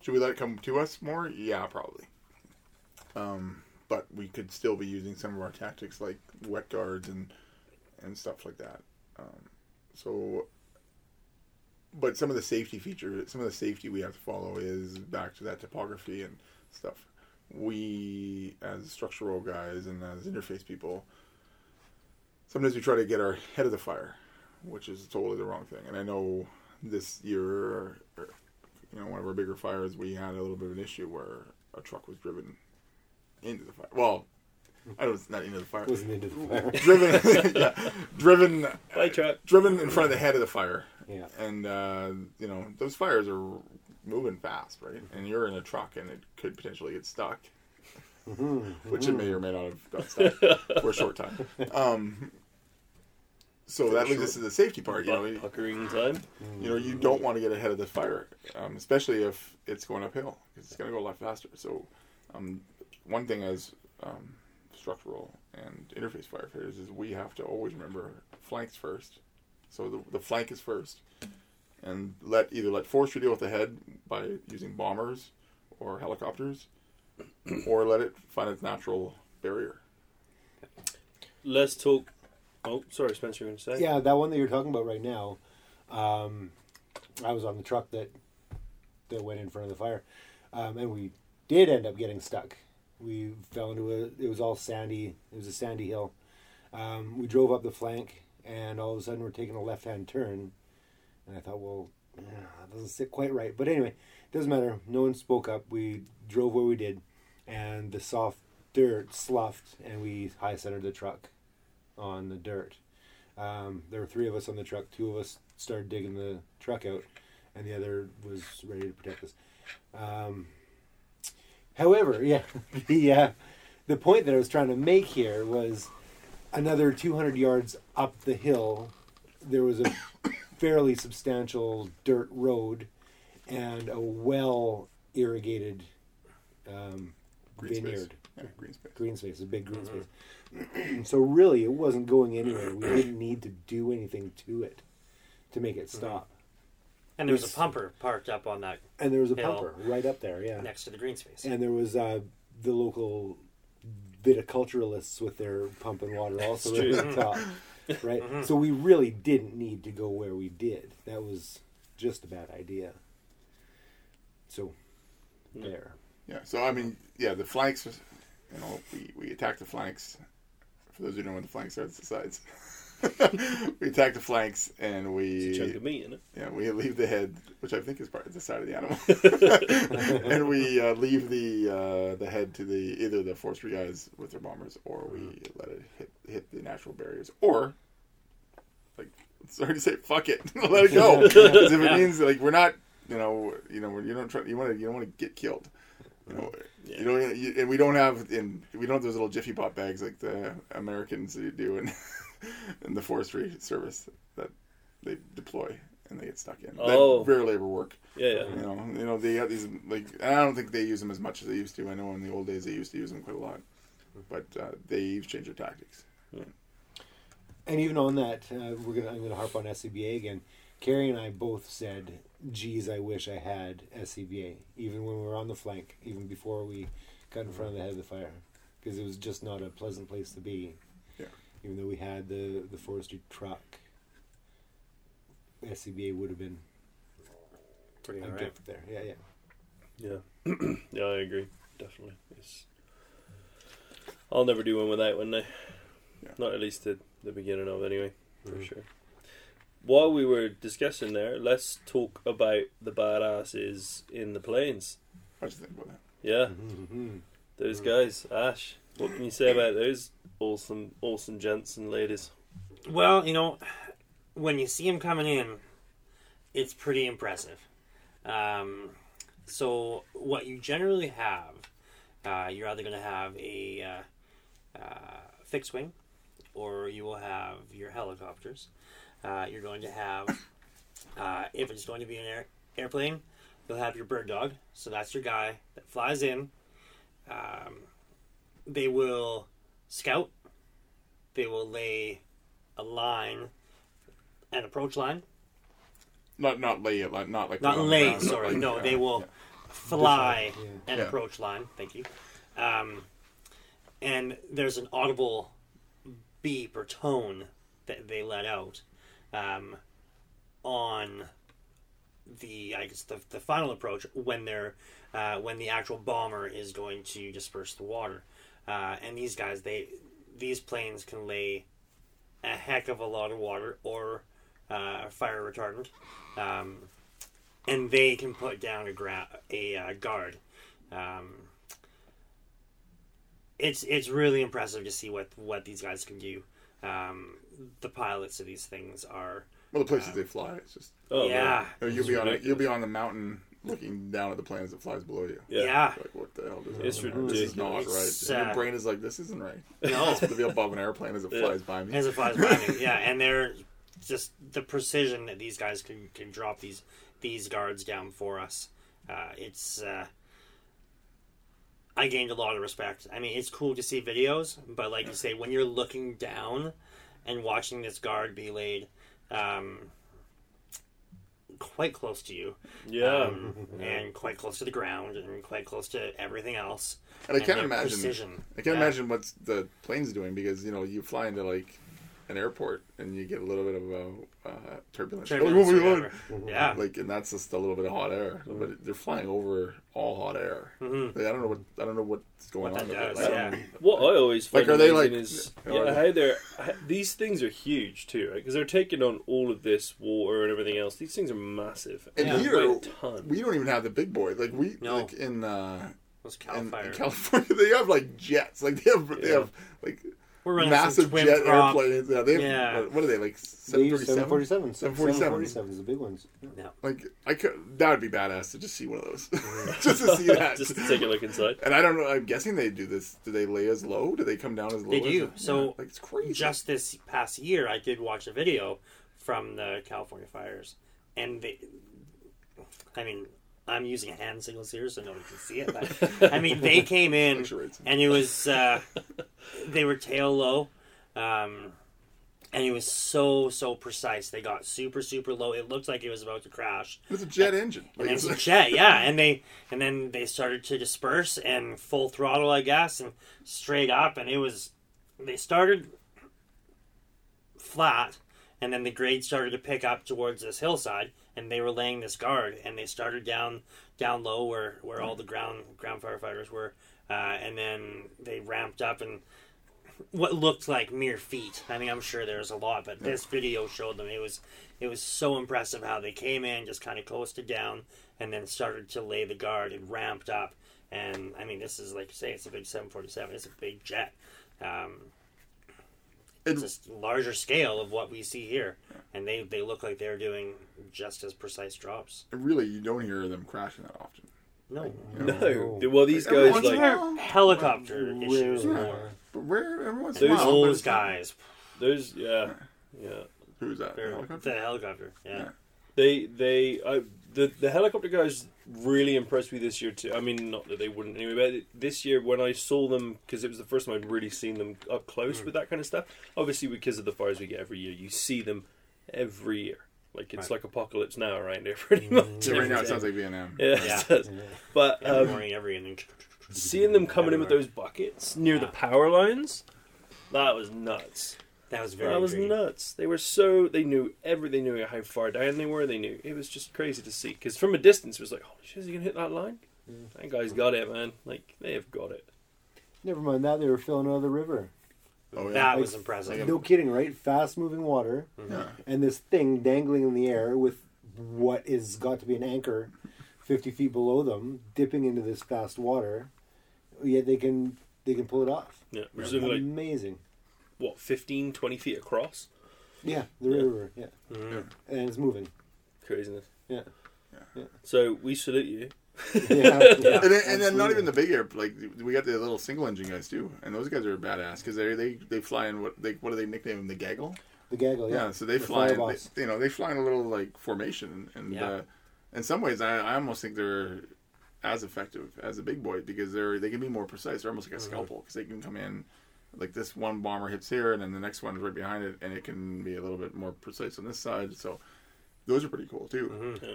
[SPEAKER 2] Should we let it come to us more? Yeah, probably. Um, but we could still be using some of our tactics like wet guards and and stuff like that. Um, so, but some of the safety features, some of the safety we have to follow is back to that topography and stuff. We, as structural guys and as interface people, sometimes we try to get our head of the fire, which is totally the wrong thing. And I know this year, you know, one of our bigger fires, we had a little bit of an issue where a truck was driven into the fire. Well, I don't, not into the fire.
[SPEAKER 4] Wasn't into the fire.
[SPEAKER 2] driven, yeah, driven,
[SPEAKER 1] Play truck.
[SPEAKER 2] driven in front of the head of the fire
[SPEAKER 4] Yeah.
[SPEAKER 2] and uh, you know those fires are moving fast, right? And you're in a truck, and it could potentially get stuck, which it may or may not have got stuck for a short time. Um, so that
[SPEAKER 1] a
[SPEAKER 2] leads us to the safety part. You know, you,
[SPEAKER 1] puckering time.
[SPEAKER 2] you know, you don't want to get ahead of the fire, um, especially if it's going uphill because it's going to go a lot faster. So, um, one thing as um, structural and interface firefighters is we have to always remember flanks first. So the, the flank is first, and let either let forestry deal with the head by using bombers or helicopters, or let it find its natural barrier.
[SPEAKER 1] Let's talk. Oh, sorry, Spencer. You're going to say?
[SPEAKER 4] Yeah, that one that you're talking about right now. Um, I was on the truck that that went in front of the fire, um, and we did end up getting stuck. We fell into a. It was all sandy. It was a sandy hill. Um, we drove up the flank, and all of a sudden we're taking a left hand turn, and I thought, well, yeah, that doesn't sit quite right. But anyway, it doesn't matter. No one spoke up. We drove where we did, and the soft dirt sloughed, and we high centered the truck on the dirt. Um, there were three of us on the truck. Two of us started digging the truck out, and the other was ready to protect us. Um, however, yeah, the uh, the point that I was trying to make here was another 200 yards up the hill. There was a fairly substantial dirt road and a well irrigated um,
[SPEAKER 2] space.
[SPEAKER 4] Vineyard
[SPEAKER 2] Yeah, green space.
[SPEAKER 4] green space, a big green mm-hmm. space. so really, it wasn't going anywhere. We mm-hmm. didn't need to do anything to it to make it mm-hmm. stop.
[SPEAKER 3] And there was
[SPEAKER 4] It's-
[SPEAKER 3] a pumper parked up on that
[SPEAKER 4] And there was a
[SPEAKER 3] Hill.
[SPEAKER 4] pumper right up there, yeah.
[SPEAKER 3] next to the green space.
[SPEAKER 4] And there was uh, the local viticulturalists with their pump and water also
[SPEAKER 1] That's
[SPEAKER 4] at the top, right? So we really didn't need to go where we did. That was just a bad idea. So there.
[SPEAKER 2] Yeah. So I mean, yeah, the flanks. You know, we we attacked the flanks. For those who don't know what the flanks are, it's the sides. we attack the flanks and we
[SPEAKER 1] chunk of meat in it.
[SPEAKER 2] yeah we leave the head, which I think is part of the side of the animal, and we uh, leave the uh, the head to the either the forestry guys with their bombers, or we let it hit hit the natural barriers, or like sorry to say, fuck it, let it go. Because if it means like we're not, you know, you know, you don't try, you want to you don't want to get killed. You know, you know, you, and we don't have in we don't have those little jiffy pop bags like the Americans do in in the forestry service that they deploy and they get stuck in.
[SPEAKER 1] Oh.
[SPEAKER 2] That rarely ever work.
[SPEAKER 1] Yeah, yeah.
[SPEAKER 2] You know, you know they got these like and I don't think they use them as much as they used to. I know in the old days they used to use them quite a lot, but uh, they've changed their tactics.
[SPEAKER 4] And even on that, uh, we're gonna I'm gonna harp on SCBA again. Carrie and I both said, "Geez, I wish I had SCBA." Even when we were on the flank, even before we got in front of the head of the fire, because it was just not a pleasant place to be.
[SPEAKER 2] Yeah.
[SPEAKER 4] Even though we had the the forestry truck, SCBA would have been
[SPEAKER 3] Pretty
[SPEAKER 4] a
[SPEAKER 3] alright.
[SPEAKER 4] gift there. Yeah, yeah.
[SPEAKER 1] Yeah, yeah, I agree. Definitely. It's... I'll never do one without one now.
[SPEAKER 2] Yeah.
[SPEAKER 1] Not at least the, the beginning of anyway, for
[SPEAKER 3] Mhm.
[SPEAKER 1] sure. While we were discussing there, let's talk about the badasses in the planes.
[SPEAKER 2] What do you think about that?
[SPEAKER 1] Yeah,
[SPEAKER 4] Mm-hmm.
[SPEAKER 1] those guys. Ash, what can you say about those awesome, awesome gents and ladies?
[SPEAKER 3] Well, you know, when you see them coming in, it's pretty impressive. Um, so, what you generally have, uh, you're either going to have a uh, uh, fixed wing, or you will have your helicopters. Uh, you're going to have, uh, if it's going to be an air- airplane, you'll have your bird dog. So that's your guy that flies in. Um, they will scout. They will lay a line, an approach line.
[SPEAKER 2] Not not lay it like not like
[SPEAKER 3] Not lay,
[SPEAKER 2] ground, but
[SPEAKER 3] sorry.
[SPEAKER 2] like,
[SPEAKER 3] no,
[SPEAKER 2] uh,
[SPEAKER 3] they will
[SPEAKER 2] yeah.
[SPEAKER 3] fly
[SPEAKER 4] Yeah.
[SPEAKER 3] an
[SPEAKER 2] Yeah.
[SPEAKER 3] approach line. Thank you. Um, and there's an audible beep or tone that they let out um, on the I guess the, the final approach when they're uh, when the actual bomber is going to disperse the water. Uh, and these guys, they these planes can lay a heck of a lot of water or uh, fire retardant, um, and they can put down a gra- a uh, guard. Um, it's it's really impressive to see what what these guys can do. Um, the pilots of these things are
[SPEAKER 2] Well, the places they fly, it's just
[SPEAKER 1] Oh,
[SPEAKER 3] yeah
[SPEAKER 2] you know, you'll be on a, you'll be on the mountain looking down at the planes that flies below you.
[SPEAKER 1] Yeah.
[SPEAKER 3] yeah
[SPEAKER 2] Like what the hell does
[SPEAKER 1] It's
[SPEAKER 2] that mean? This is not
[SPEAKER 1] ridiculous.
[SPEAKER 2] right.
[SPEAKER 3] Uh,
[SPEAKER 2] your brain is like, this isn't right.
[SPEAKER 3] no
[SPEAKER 2] to be above an airplane as it
[SPEAKER 1] Yeah.
[SPEAKER 2] flies by me.
[SPEAKER 3] as it flies by me. Yeah, and they're just the precision that these guys can can drop these these guards down for us. Uh, it's uh, I gained a lot of respect. I mean, it's cool to see videos, but like you say, when you're looking down and watching this guard be laid um, quite close to you,
[SPEAKER 1] Yeah.
[SPEAKER 3] um, and quite close to the ground, and quite close to everything else,
[SPEAKER 2] and I can't
[SPEAKER 3] their
[SPEAKER 2] imagine.
[SPEAKER 3] precision.
[SPEAKER 2] I can't
[SPEAKER 3] Yeah.
[SPEAKER 2] imagine what the plane's doing because you know you fly into like an airport and you get a little bit of a uh, turbulence.
[SPEAKER 3] Turbulence
[SPEAKER 2] Oh,
[SPEAKER 3] or
[SPEAKER 2] we want-
[SPEAKER 3] whatever. Yeah.
[SPEAKER 2] Like, and that's just a little bit of hot air. But they're flying over all hot air.
[SPEAKER 3] Mhm.
[SPEAKER 2] Like, I don't know what I don't know what's going
[SPEAKER 3] What
[SPEAKER 2] on.
[SPEAKER 3] that does,
[SPEAKER 2] it.
[SPEAKER 3] yeah.
[SPEAKER 1] What I always find
[SPEAKER 2] Like, are they, like-
[SPEAKER 1] is
[SPEAKER 2] are
[SPEAKER 1] yeah,
[SPEAKER 2] they-
[SPEAKER 1] how they're these things are huge too, right? Because they're taking on all of this water and everything else. These things are massive.
[SPEAKER 2] And
[SPEAKER 1] they
[SPEAKER 2] here,
[SPEAKER 1] weigh ton.
[SPEAKER 2] We don't even have the big boy. Like we
[SPEAKER 3] No.
[SPEAKER 2] like in uh,
[SPEAKER 3] Cal
[SPEAKER 2] in,
[SPEAKER 3] Fire.
[SPEAKER 2] in California, they have like jets. Like they have they have like
[SPEAKER 3] We're running
[SPEAKER 2] massive
[SPEAKER 3] twin
[SPEAKER 2] jet
[SPEAKER 3] prop.
[SPEAKER 2] airplanes. Yeah, they have
[SPEAKER 3] Yeah.
[SPEAKER 2] what, what are they like?
[SPEAKER 4] They use
[SPEAKER 2] 737?
[SPEAKER 4] 747.
[SPEAKER 2] 747.
[SPEAKER 4] 747 is the big ones.
[SPEAKER 3] Yeah.
[SPEAKER 2] Like I could, that would be badass to just see one of those, just to see that.
[SPEAKER 1] Just to take a look inside.
[SPEAKER 2] and I don't know. I'm guessing they do this. Do they lay as low? Do they come down as low?
[SPEAKER 3] They
[SPEAKER 2] as
[SPEAKER 3] do.
[SPEAKER 2] it?
[SPEAKER 3] So,
[SPEAKER 2] Yeah, like it's crazy.
[SPEAKER 3] Just this past year, I did watch a video from the California fires, and they, I mean, I'm using hand signals here so nobody can see it. But I mean, they came in and it was uh, they were tail low, um, and it was so so precise. They got super super low. It looked like it was about to crash.
[SPEAKER 2] It was a jet engine.
[SPEAKER 3] And
[SPEAKER 2] Like,
[SPEAKER 3] then
[SPEAKER 2] it's
[SPEAKER 3] some jet, yeah, and they and then they started to disperse and full throttle, I guess, and straight up, and it was they started flat, and then the grade started to pick up towards this hillside, and they were laying this guard, and they started down down low where where all the ground ground firefighters were, uh, and then they ramped up and. What looked like mere feet. I mean, I'm sure there's a lot, but this video showed them. It was, it was so impressive how they came in, just kind of coasted down, and then started to lay the guard and ramped up. And I mean, this is like you say, it's a big 747. It's a big jet. Um, it's
[SPEAKER 2] It-
[SPEAKER 3] a larger scale of what we see here, and they they look like they're doing just as precise drops.
[SPEAKER 2] really, you don't hear them crashing that often.
[SPEAKER 3] No,
[SPEAKER 1] No, well these
[SPEAKER 2] Every
[SPEAKER 1] guys
[SPEAKER 2] once
[SPEAKER 1] like
[SPEAKER 2] while.
[SPEAKER 3] helicopter issues
[SPEAKER 4] Rare.
[SPEAKER 3] more.
[SPEAKER 2] But rare, every once in a
[SPEAKER 1] There's
[SPEAKER 2] while. but
[SPEAKER 3] Those
[SPEAKER 2] it's not-
[SPEAKER 3] guys,
[SPEAKER 1] those yeah yeah
[SPEAKER 2] Who's that?
[SPEAKER 3] they're-
[SPEAKER 2] Helicopter?
[SPEAKER 3] the helicopter. Yeah,
[SPEAKER 2] Yeah.
[SPEAKER 1] they they I, the the helicopter guys really impressed me this year too. I mean, not that they wouldn't anyway, but this year when I saw them because it was the first time I'd really seen them up close with that kind of stuff. Obviously, because of the fires we get every year, you see them every year. Like it's
[SPEAKER 3] Right.
[SPEAKER 1] like apocalypse now around here, pretty much.
[SPEAKER 2] So right now
[SPEAKER 1] every
[SPEAKER 2] it sounds like Vietnam.
[SPEAKER 1] yeah,
[SPEAKER 3] Yeah.
[SPEAKER 1] it does. But
[SPEAKER 3] every
[SPEAKER 1] um,
[SPEAKER 3] morning, every evening.
[SPEAKER 1] Seeing them coming in with those buckets near the power lines, that was nuts.
[SPEAKER 3] That was very.
[SPEAKER 1] that was
[SPEAKER 3] intriguing.
[SPEAKER 1] nuts. They were so they knew every they knew how far down they were. They knew it was just crazy to see because from a distance it was like, holy shit, is he gonna hit that line? Mm. That guy's got it, man. Like they have got it.
[SPEAKER 4] Never mind that, they were filling out of the river.
[SPEAKER 2] Oh yeah.
[SPEAKER 3] That
[SPEAKER 4] Like,
[SPEAKER 3] was impressive.
[SPEAKER 4] No kidding, right? Fast moving water, mm-hmm.
[SPEAKER 2] yeah.
[SPEAKER 4] and this thing dangling in the air with what is got to be an anchor 50 feet below them, dipping into this fast water. Yet they can they can pull it off.
[SPEAKER 1] Yeah, which is like
[SPEAKER 4] Amazing.
[SPEAKER 1] what 15, 20 feet across.
[SPEAKER 4] Yeah, the
[SPEAKER 1] Yeah.
[SPEAKER 4] river. Yeah,
[SPEAKER 3] Mhm.
[SPEAKER 4] and it's moving.
[SPEAKER 1] Craziness.
[SPEAKER 4] Yeah.
[SPEAKER 1] So we salute you.
[SPEAKER 4] Yeah, yeah.
[SPEAKER 2] And then, and then not
[SPEAKER 4] absolutely.
[SPEAKER 2] even the big air. Like we got the little single engine guys too, and those guys are badass because they they they fly in what they what do they nickname them the gaggle?
[SPEAKER 4] the gaggle.
[SPEAKER 2] Yeah,
[SPEAKER 4] Yeah,
[SPEAKER 2] so they
[SPEAKER 4] The
[SPEAKER 2] fly, in,
[SPEAKER 4] Fireboss.
[SPEAKER 2] they, you know, they fly in a little like formation, and
[SPEAKER 3] Yeah.
[SPEAKER 2] uh, in some ways, I, I almost think they're as effective as a big boy because they're they can be more precise. They're almost like a
[SPEAKER 3] Mm-hmm.
[SPEAKER 2] scalpel because they can come in like this one bomber hits here, and then the next one is right behind it, and it can be a little bit more precise on this side. So those are pretty cool too.
[SPEAKER 3] Mm-hmm.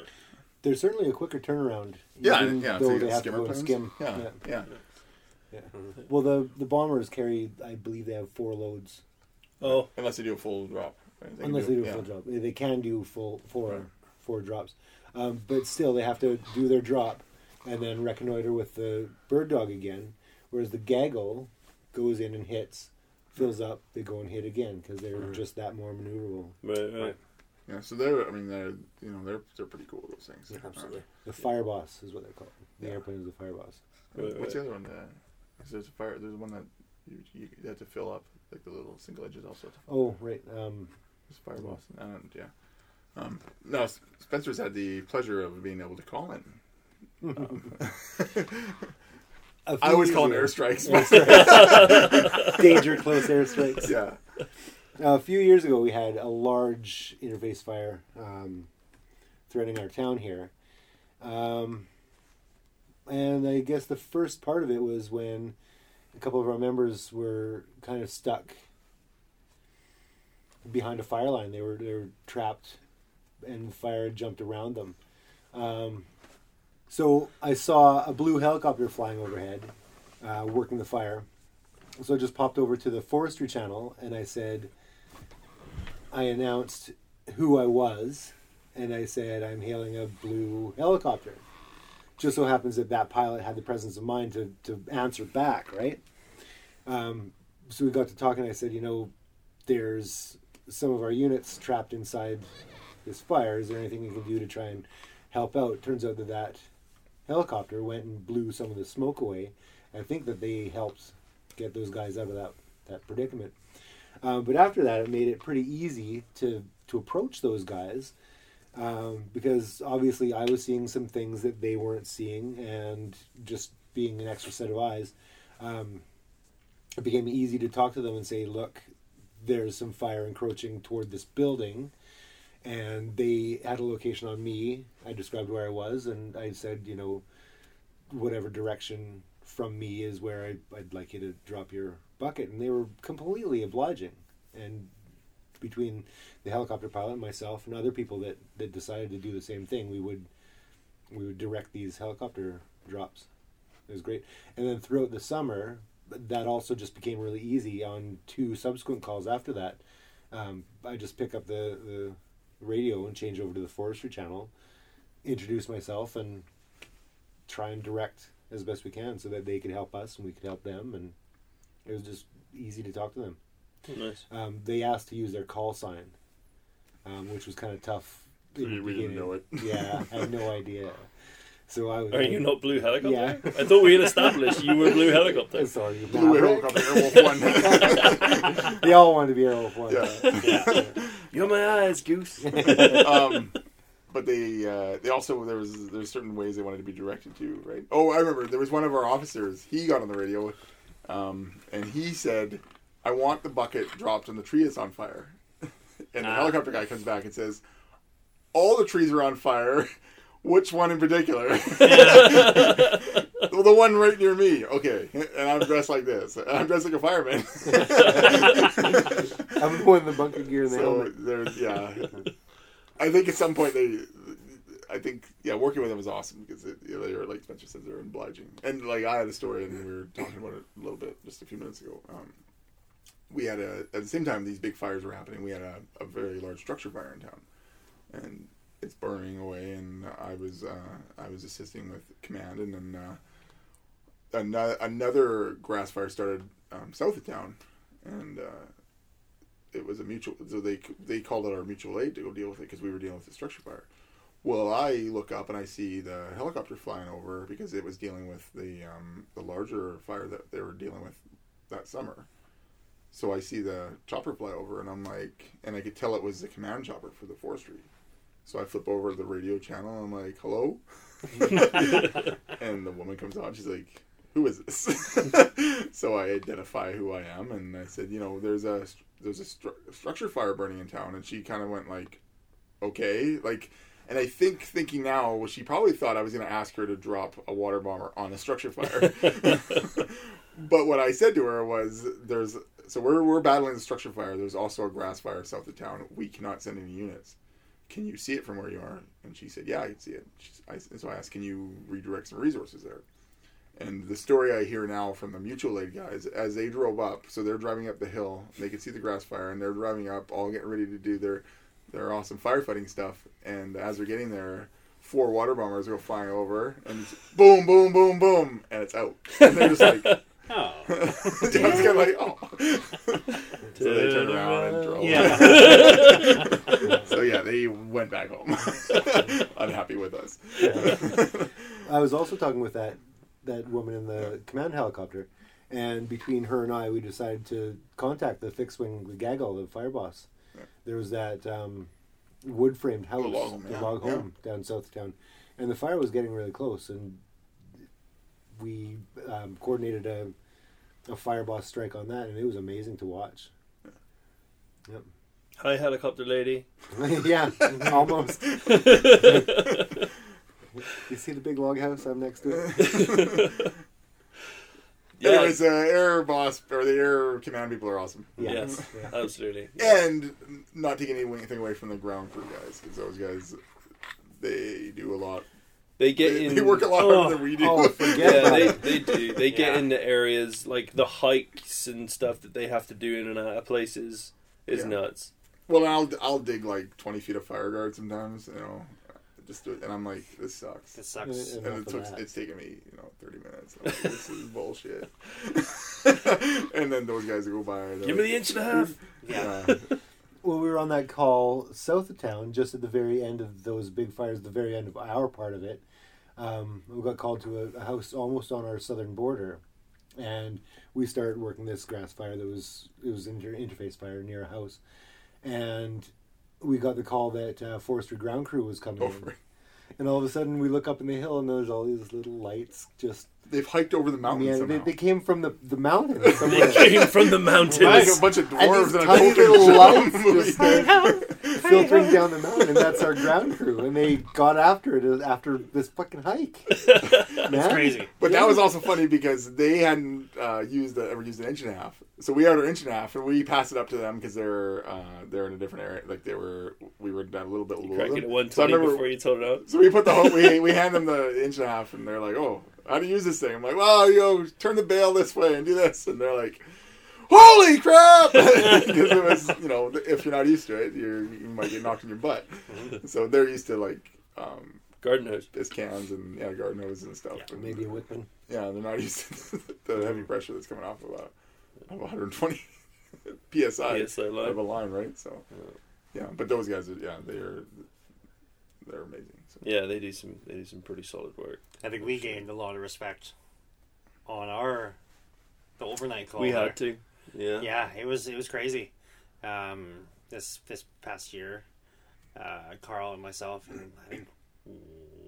[SPEAKER 4] There's certainly a quicker turnaround.
[SPEAKER 2] Yeah,
[SPEAKER 4] even
[SPEAKER 2] yeah.
[SPEAKER 4] Though
[SPEAKER 2] so you
[SPEAKER 4] they
[SPEAKER 2] got
[SPEAKER 4] have to
[SPEAKER 2] skimmer
[SPEAKER 4] go and
[SPEAKER 2] planes.
[SPEAKER 4] skim.
[SPEAKER 2] Yeah, yeah.
[SPEAKER 4] yeah. Well, the the bombers carry, I believe, they have four loads.
[SPEAKER 1] Oh,
[SPEAKER 2] Unless they do a full drop. right? can
[SPEAKER 4] Unless they do a full drop, they they can do full four
[SPEAKER 2] Right.
[SPEAKER 4] four drops, um, but still they have to do their drop and then reconnoiter with the bird dog again. Whereas the gaggle goes in and hits, fills up, they go and hit again because they're just that more maneuverable.
[SPEAKER 1] right, right.
[SPEAKER 2] Yeah, so they're. I mean, they're. You know, they're they're pretty cool. Those things.
[SPEAKER 3] Absolutely.
[SPEAKER 4] The fire boss is what they're called. The
[SPEAKER 2] Yeah.
[SPEAKER 4] airplane is the fire boss.
[SPEAKER 2] Uh,
[SPEAKER 1] Right,
[SPEAKER 2] what's the other one? 'cause there's a fire. There's one that you, you have to fill up, like the little single edges also.
[SPEAKER 4] Oh right, um,
[SPEAKER 2] It's fire boss. And yeah. Um, no, Spencer's had the pleasure of being able to call in.
[SPEAKER 4] a
[SPEAKER 2] I always call them airstrikes.
[SPEAKER 4] danger close airstrikes.
[SPEAKER 2] yeah.
[SPEAKER 4] a few years ago, we had a large interface fire um, threatening our town here. Um, and I guess the first part of it was when a couple of our members were kind of stuck behind a fire line. They were they were trapped, and the fire jumped around them. Um, so I saw a blue helicopter flying overhead, uh, working the fire. So I just popped over to the forestry channel and I said, I announced who I was, and I said I'm hailing a blue helicopter. Just so happens that that pilot had the presence of mind to, to answer back, right? Um, so we got to talking. I said, you know, there's some of our units trapped inside this fire. Is there anything you can do to try and help out? Turns out that that helicopter went and blew some of the smoke away. I think that they helped get those guys out of that, that predicament. Um, but after that, it made it pretty easy to, to approach those guys um, because obviously I was seeing some things that they weren't seeing, and just being an extra set of eyes, um, it became easy to talk to them and say, look, there's some fire encroaching toward this building and they had a location on me. I described where I was, and I said, you know, whatever direction from me is where I, I'd like you to drop your bucket. And they were completely obliging. And between the helicopter pilot and myself and other people that, that decided to do the same thing, we would we would direct these helicopter drops. It was great. And then throughout the summer, that also just became really easy. On two subsequent calls after that, um, I just pick up the, the radio and change over to the forestry channel, introduce myself, and try and direct as best we can so that they could help us and we could help them. And it was just easy to talk to them.
[SPEAKER 1] Nice.
[SPEAKER 4] Um, they asked to use their call sign, um, which was kind of tough.
[SPEAKER 2] So
[SPEAKER 4] in the
[SPEAKER 2] you- we didn't know it.
[SPEAKER 4] Yeah, I had no idea. So I was.
[SPEAKER 1] Are you not blue helicopter?
[SPEAKER 4] Yeah.
[SPEAKER 1] I thought we had established you were blue helicopter.
[SPEAKER 4] Sorry, you
[SPEAKER 2] Blue
[SPEAKER 4] maverick.
[SPEAKER 2] helicopter Airwolf one.
[SPEAKER 4] They all wanted to be Airwolf One.
[SPEAKER 2] Yeah.
[SPEAKER 1] You're my eyes, goose.
[SPEAKER 2] um, but they uh, they also there was there's certain ways they wanted to be directed to, right? Oh, I remember there was one of our officers. He got on the radio, um, and he said, "I want the bucket dropped and the tree is on fire." And the
[SPEAKER 3] Ah.
[SPEAKER 2] helicopter guy comes back and says, "All the trees are on fire." Which one in particular? well, the one right near me. Okay, and I'm dressed like this. I'm dressed like a fireman.
[SPEAKER 4] I'm the one in the bunker gear and the
[SPEAKER 2] so there's yeah. I think at some point they, I think yeah, working with them was awesome because it, you know, they were like Spencer says they're obliging and like I had a story and we were talking about it a little bit just a few minutes ago. Um, we had a at the same time these big fires were happening. We had a, a very large structure fire in town, and it's burning away. And I was uh, I was assisting with command, and then uh, another another grass fire started um, south of town, and. Uh, it was a mutual so they they called out our mutual aid to go deal with it because we were dealing with the structure fire well i look up and i see the helicopter flying over because it was dealing with the um, the larger fire that they were dealing with that summer so i see the chopper fly over and i'm like and i could tell it was the command chopper for the forestry so i flip over to the radio channel and i'm like hello? And the woman comes on she's like who is this? So i identify who i am and i said you know there's a there's a stru- structure fire burning in town and she kind of went like okay like and i think thinking now well she probably thought i was going to ask her to drop a water bomber on a structure fire. But what i said to her was there's so we're, we're battling the structure fire there's also a grass fire south of town we cannot send any units can you see it from where you are and she said yeah i can see it She's, I, so i asked can you redirect some resources there and the story I hear now from the mutual aid guys, as they drove up, so they're driving up the hill, they could see the grass fire, and they're driving up, all getting ready to do their their awesome firefighting stuff. And as they're getting there, four water bombers go flying over, and it's boom, boom, boom, boom, and it's out. And they're just like,
[SPEAKER 3] Oh.
[SPEAKER 2] John's kind of like, oh. so they turned around and oh. drove.
[SPEAKER 3] Yeah.
[SPEAKER 2] Yeah, they went back home, unhappy with us.
[SPEAKER 4] I was also talking with that that woman in the command helicopter, and between her and I, we decided to contact the fixed wing, the Gaggle, the fire boss.
[SPEAKER 2] Yeah.
[SPEAKER 4] There was that um, wood framed house,
[SPEAKER 2] log home,
[SPEAKER 4] the
[SPEAKER 2] yeah,
[SPEAKER 4] log
[SPEAKER 2] yeah.
[SPEAKER 4] home down south of town, and the fire was getting really close, and we um, coordinated a a fire boss strike on that, and it was amazing to watch. Yep.
[SPEAKER 1] Hi, helicopter lady.
[SPEAKER 4] yeah, almost. You see the big log house I'm next to it?
[SPEAKER 1] Yeah,
[SPEAKER 2] Anyways, uh, air boss or the air command people are awesome.
[SPEAKER 4] Yeah.
[SPEAKER 1] yes,
[SPEAKER 4] Yeah.
[SPEAKER 1] absolutely.
[SPEAKER 2] and not taking anything away from the ground crew guys because those guys they do a lot
[SPEAKER 1] They get
[SPEAKER 2] they,
[SPEAKER 1] in.
[SPEAKER 2] they work a lot
[SPEAKER 4] Oh,
[SPEAKER 2] harder than we do
[SPEAKER 4] oh, forget
[SPEAKER 1] Yeah, they, they do. They get
[SPEAKER 3] Yeah.
[SPEAKER 1] into areas like the hikes and stuff that they have to do in and out of places is
[SPEAKER 2] Yeah.
[SPEAKER 1] nuts.
[SPEAKER 2] Well, I'll I'll dig like twenty feet of fire guard sometimes, you know, just do it, and I'm like, this sucks.
[SPEAKER 3] This sucks.
[SPEAKER 4] Yeah,
[SPEAKER 2] and it took, it's taken me, you know, thirty minutes. I'm like, this is bullshit. and then those guys go by. they're
[SPEAKER 1] Give me the inch and a half.
[SPEAKER 3] Yeah.
[SPEAKER 2] yeah.
[SPEAKER 4] Well, we were on that call south of town, just at the very end of those big fires, the very end of our part of it. Um, we got called to a, a house almost on our southern border, and we started working this grass fire that was it was inter- interface fire near a house, and we got the call that uh, forestry ground crew was coming
[SPEAKER 2] Over.
[SPEAKER 4] in, and all of a sudden we look up in the hill and there's all these little lights just
[SPEAKER 2] They've hiked over the mountains
[SPEAKER 4] yeah, they, they came from the the mountains.
[SPEAKER 1] They came from the mountains.
[SPEAKER 2] like a bunch of
[SPEAKER 4] And
[SPEAKER 2] dwarves
[SPEAKER 4] these
[SPEAKER 2] and, a
[SPEAKER 4] tiny
[SPEAKER 2] Tolkien
[SPEAKER 4] little lights
[SPEAKER 2] movie.
[SPEAKER 4] just start filtering down the mountain, and that's our ground crew. And they got after it after this fucking hike. That's
[SPEAKER 3] crazy.
[SPEAKER 2] But that was also funny because they hadn't uh, used the, ever used an inch and a half. So we had our inch and a half, and we passed it up to them because they're uh, they're in a different area. Like they were, we were down a little bit below
[SPEAKER 1] Cracking
[SPEAKER 2] them.
[SPEAKER 1] at one
[SPEAKER 2] So I remember-
[SPEAKER 1] before you told it out.
[SPEAKER 2] So we put the whole, we we hand them the inch and a half, and they're like, "Oh, how do you use this thing?" I'm like, "Well, you know, turn the bail this way and do this," and they're like. Holy crap! Because it was, you know, if you're not used to it, you're, you might get knocked in your butt. So they're used to like um,
[SPEAKER 1] Garden hose.
[SPEAKER 2] piss cans and yeah, garden hoses and stuff.
[SPEAKER 3] Yeah,
[SPEAKER 2] And-
[SPEAKER 4] Maybe a whipping.
[SPEAKER 2] yeah, they're not used to the heavy pressure that's coming off of a of 120 psi
[SPEAKER 1] PSI line.
[SPEAKER 2] of a line, right? So, yeah, but those guys, are, yeah, they're they're amazing. So.
[SPEAKER 1] Yeah, they do some they do some pretty solid work.
[SPEAKER 3] I think we gained a lot of respect on our the overnight call.
[SPEAKER 1] we
[SPEAKER 3] there.
[SPEAKER 1] had to. Yeah.
[SPEAKER 3] Yeah, it was it was crazy. Um, this this past year, uh, Carl and myself and I think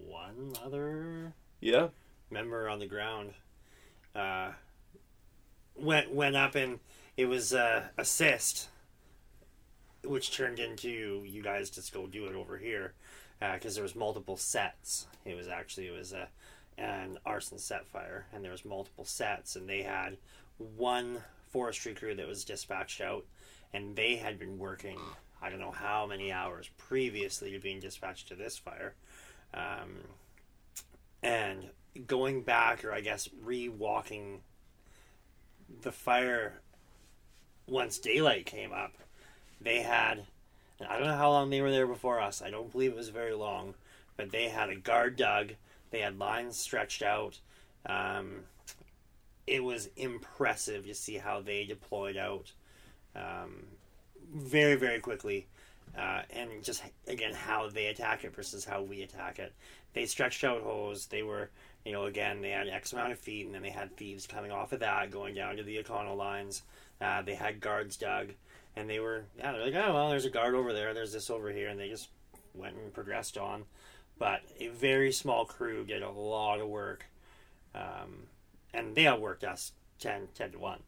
[SPEAKER 3] one other
[SPEAKER 1] Yeah.
[SPEAKER 3] member on the ground uh, went went up and it was uh, assist, which turned into you guys just go do it over here because there was multiple sets. It was actually it was a an arson set fire and there was multiple sets and they had one forestry crew that was dispatched out and they had been working I don't know how many hours previously to being dispatched to this fire. Um, and going back or I guess re-walking the fire once daylight came up, they had I don't know how long they were there before us. I don't believe it was very long, but they had a guard dug. They had lines stretched out. Um, it was impressive to see how they deployed out um, very, very quickly. Uh, and just again how they attack it versus how we attack it. They stretched out hose. They were, you know, again they had X amount of feet, and then they had thieves coming off of that, going down to the Econo lines. Uh, they had guards dug, and they were yeah they're like oh well there's a guard over there, there's this over here, and they just went and progressed on. But a very small crew did a lot of work, um, and they outworked us 10, 10 to one.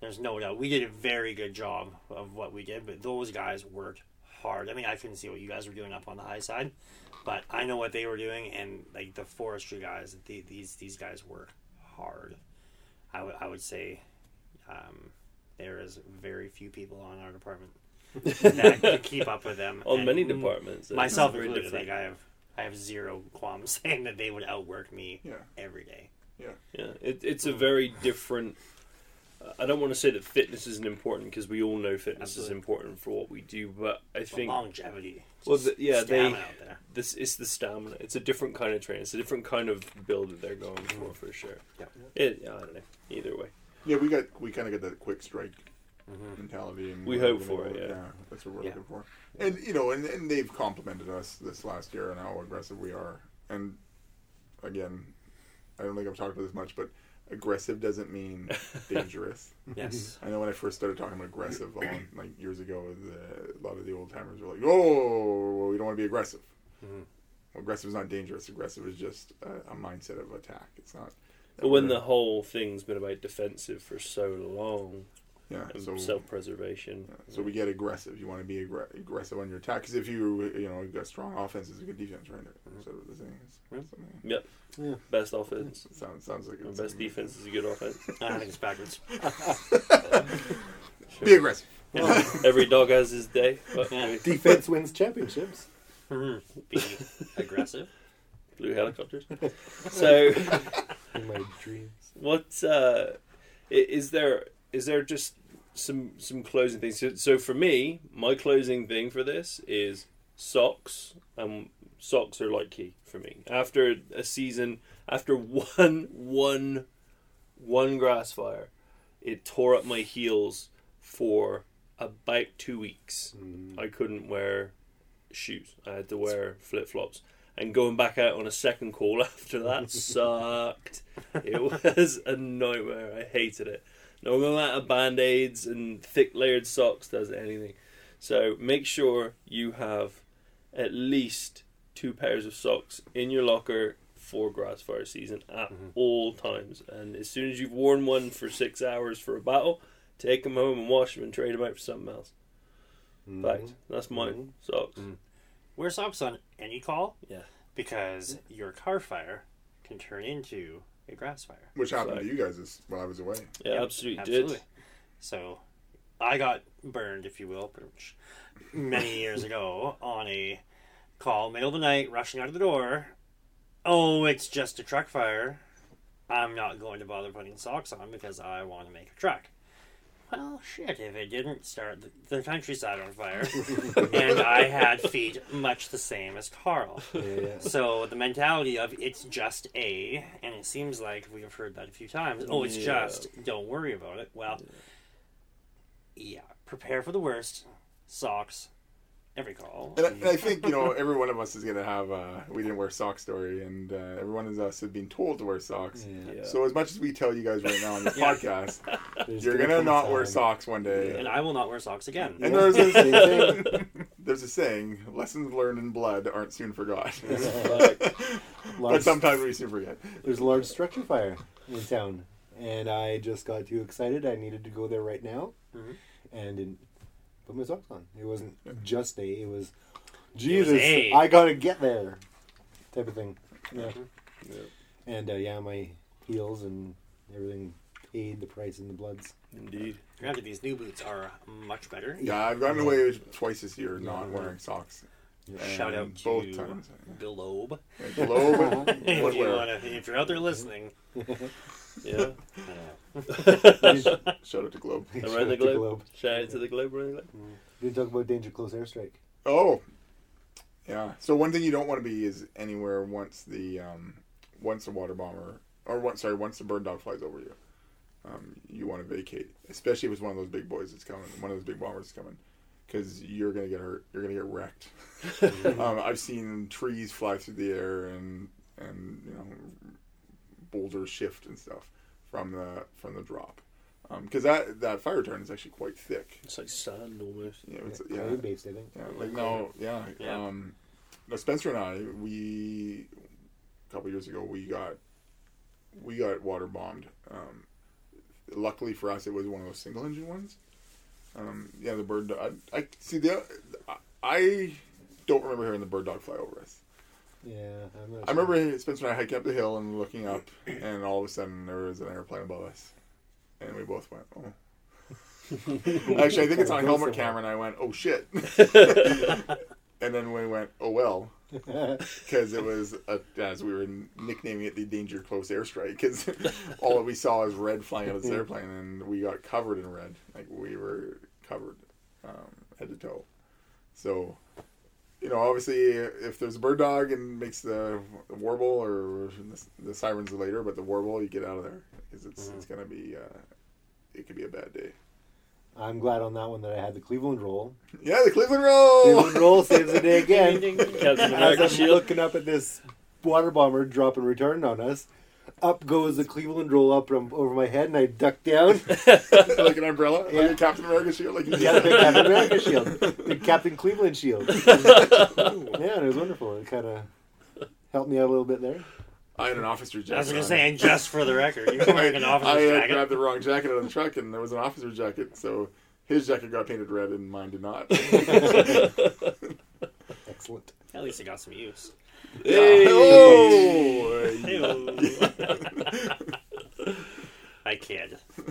[SPEAKER 3] There's no doubt we did a very good job of what we did, but those guys worked hard. I mean, I couldn't see what you guys were doing up on the high side, but I know what they were doing, and like the forestry guys, the, these these guys work hard. I would I would say um, there is very few people on our department that could keep up with them.
[SPEAKER 1] On
[SPEAKER 3] and
[SPEAKER 1] many departments.
[SPEAKER 3] myself included.
[SPEAKER 1] different.
[SPEAKER 3] Like I have I have zero qualms saying that they would outwork me
[SPEAKER 2] Yeah.
[SPEAKER 3] every day.
[SPEAKER 1] Yeah, it, it's a very different. I don't want to say that fitness isn't important because we all know fitness is important for what we do, but I
[SPEAKER 3] But
[SPEAKER 1] think
[SPEAKER 3] longevity.
[SPEAKER 1] Well, the- yeah, they-
[SPEAKER 3] stamina out there.
[SPEAKER 1] this is the stamina. It's a different kind of training. It's a different kind of build that they're going for, for sure.
[SPEAKER 3] Yeah.
[SPEAKER 1] It, yeah, I don't know. Either way,
[SPEAKER 2] Yeah, we got we kind of got that quick strike
[SPEAKER 3] Mhm.
[SPEAKER 2] mentality, and
[SPEAKER 1] We hope for
[SPEAKER 2] at-
[SPEAKER 1] it, yeah.
[SPEAKER 2] that's what we're
[SPEAKER 3] Yeah.
[SPEAKER 2] looking for. And you know, and, and they've complimented us this last year on how aggressive we are. And again, I don't think I've talked about this much, but aggressive doesn't mean dangerous.
[SPEAKER 3] Yes.
[SPEAKER 2] I know when I first started talking about aggressive, long, like years ago, the, a lot of the old timers were like, "Oh, well, we don't want to be aggressive."
[SPEAKER 3] Mhm.
[SPEAKER 2] Well, aggressive is not dangerous. Aggressive is just a, a mindset of attack. It's not.
[SPEAKER 1] but when the whole thing's been about defensive for so long
[SPEAKER 2] yeah,
[SPEAKER 1] and
[SPEAKER 2] so
[SPEAKER 1] self-preservation,
[SPEAKER 2] Yeah, So we get aggressive. You want to be aggr- aggressive on your attack because if you you know you've got strong offense, it's a good defense, right? So the thing is,
[SPEAKER 3] Yeah.
[SPEAKER 2] something-
[SPEAKER 1] best offense,
[SPEAKER 2] it sounds sounds like
[SPEAKER 1] and
[SPEAKER 2] it's
[SPEAKER 1] best defense is a good offense.
[SPEAKER 3] I think it's backwards.
[SPEAKER 2] Be aggressive.
[SPEAKER 1] Every dog has his day. But
[SPEAKER 3] Yeah.
[SPEAKER 4] Defense wins championships.
[SPEAKER 3] Mhm. Be aggressive.
[SPEAKER 1] blue helicopters. So.
[SPEAKER 4] In my dreams.
[SPEAKER 1] What uh, is there? Is there just some some closing things. So, so for me, my closing thing for this is socks. Um, socks are like key for me. After a season, after one one one grass fire, it tore up my heels for about two weeks. I couldn't wear shoes. I had to wear flip flops. And going back out on a second call after that sucked. It was a nightmare. I hated it. No amount of band aids and thick layered socks does anything. So make sure you have at least two pairs of socks in your locker for grass fire season at mm-hmm. all times. And as soon as you've worn one for six hours for a battle, take them home and wash them and trade them out for something else. Mm-hmm. Fact. That's mine. Mm-hmm. Socks.
[SPEAKER 3] Wear socks on any call
[SPEAKER 1] Yeah.
[SPEAKER 3] because your car fire can turn into a grass fire.
[SPEAKER 2] Which happened
[SPEAKER 1] Right.
[SPEAKER 2] to you guys is, while I was away.
[SPEAKER 1] Yeah,
[SPEAKER 3] Yep,
[SPEAKER 1] absolutely,
[SPEAKER 3] absolutely.
[SPEAKER 1] did.
[SPEAKER 3] So, I got burned, if you will, many years ago on a call, middle of the night, rushing out of the door. Oh, it's just a truck fire. I'm not going to bother putting socks on because I want to make a truck. Well, shit, if it didn't start the, the countryside on fire, and I had feet much the same as Carl.
[SPEAKER 4] Yeah.
[SPEAKER 3] So the mentality of it's just a, and it seems like we've heard that a few times. Oh, it's
[SPEAKER 1] Yeah.
[SPEAKER 3] just. Don't worry about it. Well, yeah. Prepare for the worst. Socks. Every call.
[SPEAKER 2] And I, and I think you know every one of us is gonna have a we didn't wear socks story, and uh, every one of us have been told to wear socks.
[SPEAKER 4] Yeah.
[SPEAKER 1] Yeah.
[SPEAKER 2] So as much as we tell you guys right now on this podcast,
[SPEAKER 4] There's
[SPEAKER 2] you're
[SPEAKER 4] gonna
[SPEAKER 2] gonna
[SPEAKER 4] come a
[SPEAKER 2] not wear socks one day.
[SPEAKER 3] and I will not wear socks again.
[SPEAKER 2] And there's a,
[SPEAKER 4] Same thing.
[SPEAKER 2] there's a saying: lessons learned in blood aren't soon forgot.
[SPEAKER 1] Fact.
[SPEAKER 2] but sometimes we soon forget.
[SPEAKER 4] There's a large structure fire in town, and I just got too excited. I needed to go there right now,
[SPEAKER 3] Mhm.
[SPEAKER 4] and didn't put my socks on. It wasn't just a. It was,
[SPEAKER 3] was
[SPEAKER 4] Jesus,
[SPEAKER 3] a.
[SPEAKER 4] I gotta get there, type of thing. Yeah.
[SPEAKER 1] Yeah.
[SPEAKER 4] And uh, yeah, my heels and everything paid the price in the bloods.
[SPEAKER 1] Indeed.
[SPEAKER 3] Granted, these new boots are much better.
[SPEAKER 2] Yeah, I've gotten away twice this year not wearing socks.
[SPEAKER 3] Shout
[SPEAKER 2] And
[SPEAKER 3] out to
[SPEAKER 2] both times.
[SPEAKER 3] Globe.
[SPEAKER 2] Yeah, Globe
[SPEAKER 3] if you wanna, if you're out there listening,
[SPEAKER 1] Yeah.
[SPEAKER 2] Shout out to Globe.
[SPEAKER 1] Around the
[SPEAKER 4] Shout out to
[SPEAKER 1] globe. Shout out to the globe around the globe.
[SPEAKER 4] Didn't talk about danger close airstrike.
[SPEAKER 2] Oh, yeah. So one thing you don't want to be is anywhere once the um, once the water bomber or once sorry once the bird dog flies over you. Um, you want to vacate, especially if it's one of those big boys that's coming, one of those big bombers that's coming, because you're gonna get hurt. You're gonna get wrecked. um, I've seen trees fly through the air and and you know boulders shift and stuff from the from the drop. Because that that fire turn is actually quite thick.
[SPEAKER 1] It's like sand almost.
[SPEAKER 2] You know, it's,
[SPEAKER 4] Yeah,
[SPEAKER 2] yeah,
[SPEAKER 4] based, I think.
[SPEAKER 2] yeah, like no, yeah.
[SPEAKER 3] Yeah.
[SPEAKER 2] Um, no, Spencer and I, we a couple years ago, we got we got water bombed. Um, luckily for us, it was one of those single engine ones. Um, yeah, the bird. I, I see the. I don't remember hearing the bird dog fly over us.
[SPEAKER 4] Yeah, not
[SPEAKER 2] I remember Spencer and I hiking up the hill and looking up, and all of a sudden there was an airplane above us, and we both went, "Oh." Actually, I think it's on
[SPEAKER 4] Go
[SPEAKER 2] helmet camera, and I went, "Oh shit!" and then we went, "Oh well," because it was a, as we were nicknaming it the danger close airstrike because all we saw was red flying out of this airplane, and we got covered in red, like we were covered um, head to toe. So, you know, obviously, if there's a bird dog and makes the warble or the, the sirens later, but the warble, you get out of there because it's it's gonna be uh, it could be a bad day.
[SPEAKER 4] I'm glad on that one that I had the Cleveland roll.
[SPEAKER 2] Yeah, the Cleveland roll.
[SPEAKER 4] Cleveland roll saves the day again. As I'm looking up at this water bomber dropping return on us, up goes the Cleveland roll up from over my head, and I duck down.
[SPEAKER 2] like an umbrella,
[SPEAKER 4] Yeah.
[SPEAKER 2] like a Captain America shield, like you
[SPEAKER 4] Yeah,
[SPEAKER 2] just
[SPEAKER 4] the big Captain America shield, the Captain Cleveland shield. yeah, and it was wonderful. It kind of helped me out a little bit there.
[SPEAKER 2] I had an officer jacket.
[SPEAKER 3] I was gonna say, and just for the record, you're wearing an
[SPEAKER 2] I
[SPEAKER 3] officer's
[SPEAKER 2] had grabbed the wrong jacket out of the truck, and there was an officer jacket, so his jacket got painted red, and mine did not.
[SPEAKER 4] Excellent.
[SPEAKER 3] At least it got some use.
[SPEAKER 1] Hey!
[SPEAKER 2] Oh!
[SPEAKER 3] I kid.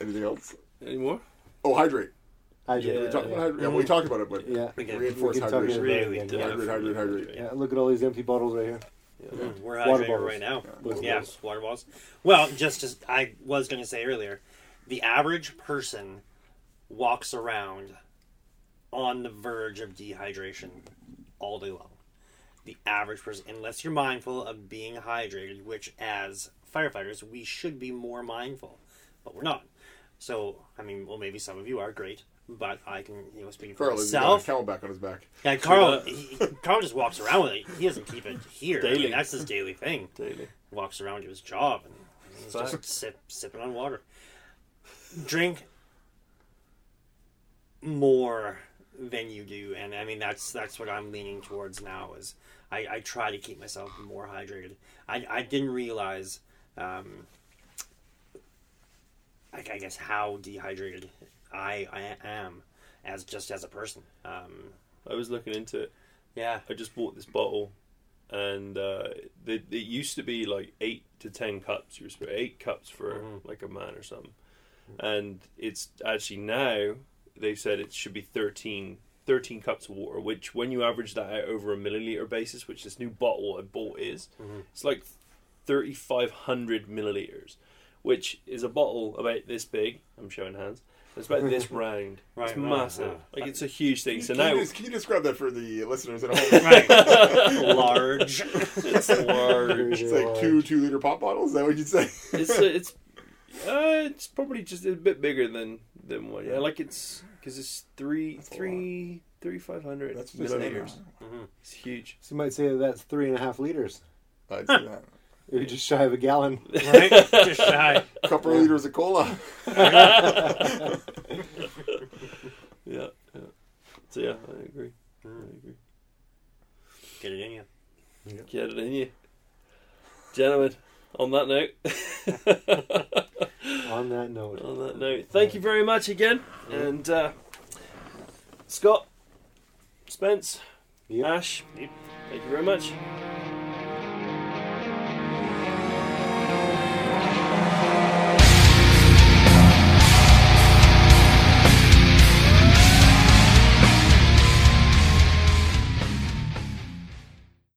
[SPEAKER 2] Anything else?
[SPEAKER 1] Any more?
[SPEAKER 2] Oh, hydrate.
[SPEAKER 4] Hydrate.
[SPEAKER 2] we talked
[SPEAKER 1] yeah.
[SPEAKER 2] about hydrate. Yeah, we talked about it, but
[SPEAKER 4] Yeah.
[SPEAKER 2] Reinforce
[SPEAKER 4] we can talk
[SPEAKER 2] hydration.
[SPEAKER 3] Really
[SPEAKER 4] again, yeah.
[SPEAKER 2] Hydrate, hydrate, hydrate.
[SPEAKER 4] Yeah, look at all these empty bottles right here.
[SPEAKER 3] Mm, we're
[SPEAKER 4] Water
[SPEAKER 3] hydrated
[SPEAKER 4] bottles.
[SPEAKER 3] right now.
[SPEAKER 4] Water
[SPEAKER 3] Yeah,
[SPEAKER 4] bottles.
[SPEAKER 3] water bottles. Well, just as I was going to say earlier, the average person walks around on the verge of dehydration all day long. The average person, unless you're mindful of being hydrated, which as firefighters we should be more mindful, but we're not. So, I mean, well, maybe some of you are great, but I can, you know, speaking for
[SPEAKER 2] Carl has got a
[SPEAKER 3] myself.
[SPEAKER 2] CamelBak on his back.
[SPEAKER 3] Yeah, Carl. He, he- Carl just walks around with it. He doesn't keep it here. I mean,
[SPEAKER 1] Daily.
[SPEAKER 3] that's his daily thing.
[SPEAKER 1] Daily.
[SPEAKER 3] Walks around to his job and he's just
[SPEAKER 1] Facts.
[SPEAKER 3] sip, sipping on water. Drink more than you do, and I mean that's that's what I'm leaning towards now. Is I, I try to keep myself more hydrated. I, I didn't realize, um, like I guess how dehydrated I I am as just as a person. Um,
[SPEAKER 1] I was looking into it.
[SPEAKER 3] yeah.
[SPEAKER 1] I just bought this bottle, and uh, it, it used to be like eight to ten cups. You were supposed eight cups for
[SPEAKER 3] Mhm.
[SPEAKER 1] like a man or something, and it's actually now they've said it should be 13, 13 cups of water. Which, when you average that out over a milliliter basis, which this new bottle I bought is,
[SPEAKER 3] Mhm.
[SPEAKER 1] it's like thirty five hundred milliliters, which is a bottle about this big. I'm showing hands. It's about this round.
[SPEAKER 3] Right,
[SPEAKER 1] it's
[SPEAKER 3] right,
[SPEAKER 1] massive.
[SPEAKER 3] yeah.
[SPEAKER 1] Like it's a huge thing. So
[SPEAKER 2] can,
[SPEAKER 1] now
[SPEAKER 2] you, can you describe that for the listeners at home?
[SPEAKER 3] Right. Large.
[SPEAKER 1] it's large.
[SPEAKER 2] It's like two two liter pop bottles. Is that what you'd say?
[SPEAKER 1] it's uh, it's uh, it's probably just a bit bigger than than one. Yeah, like it's because it's three
[SPEAKER 2] That's a
[SPEAKER 1] three three five hundred
[SPEAKER 2] That's what they're saying
[SPEAKER 1] milliliters.
[SPEAKER 2] now. Mm-hmm.
[SPEAKER 1] It's huge.
[SPEAKER 4] So you might say that's three and a half liters.
[SPEAKER 2] I'd say that.
[SPEAKER 4] You're just shy of a gallon.
[SPEAKER 3] Right? Just shy.
[SPEAKER 2] A couple of liters of cola.
[SPEAKER 1] Yeah, yeah. So yeah, I agree. I mm. agree.
[SPEAKER 3] Get it in you.
[SPEAKER 1] Get it in you, gentlemen. On that note,
[SPEAKER 4] On that note,
[SPEAKER 1] on that note, thank you very much again, and uh, Scott, Spence,
[SPEAKER 4] Yep.
[SPEAKER 1] Ash, thank you very much.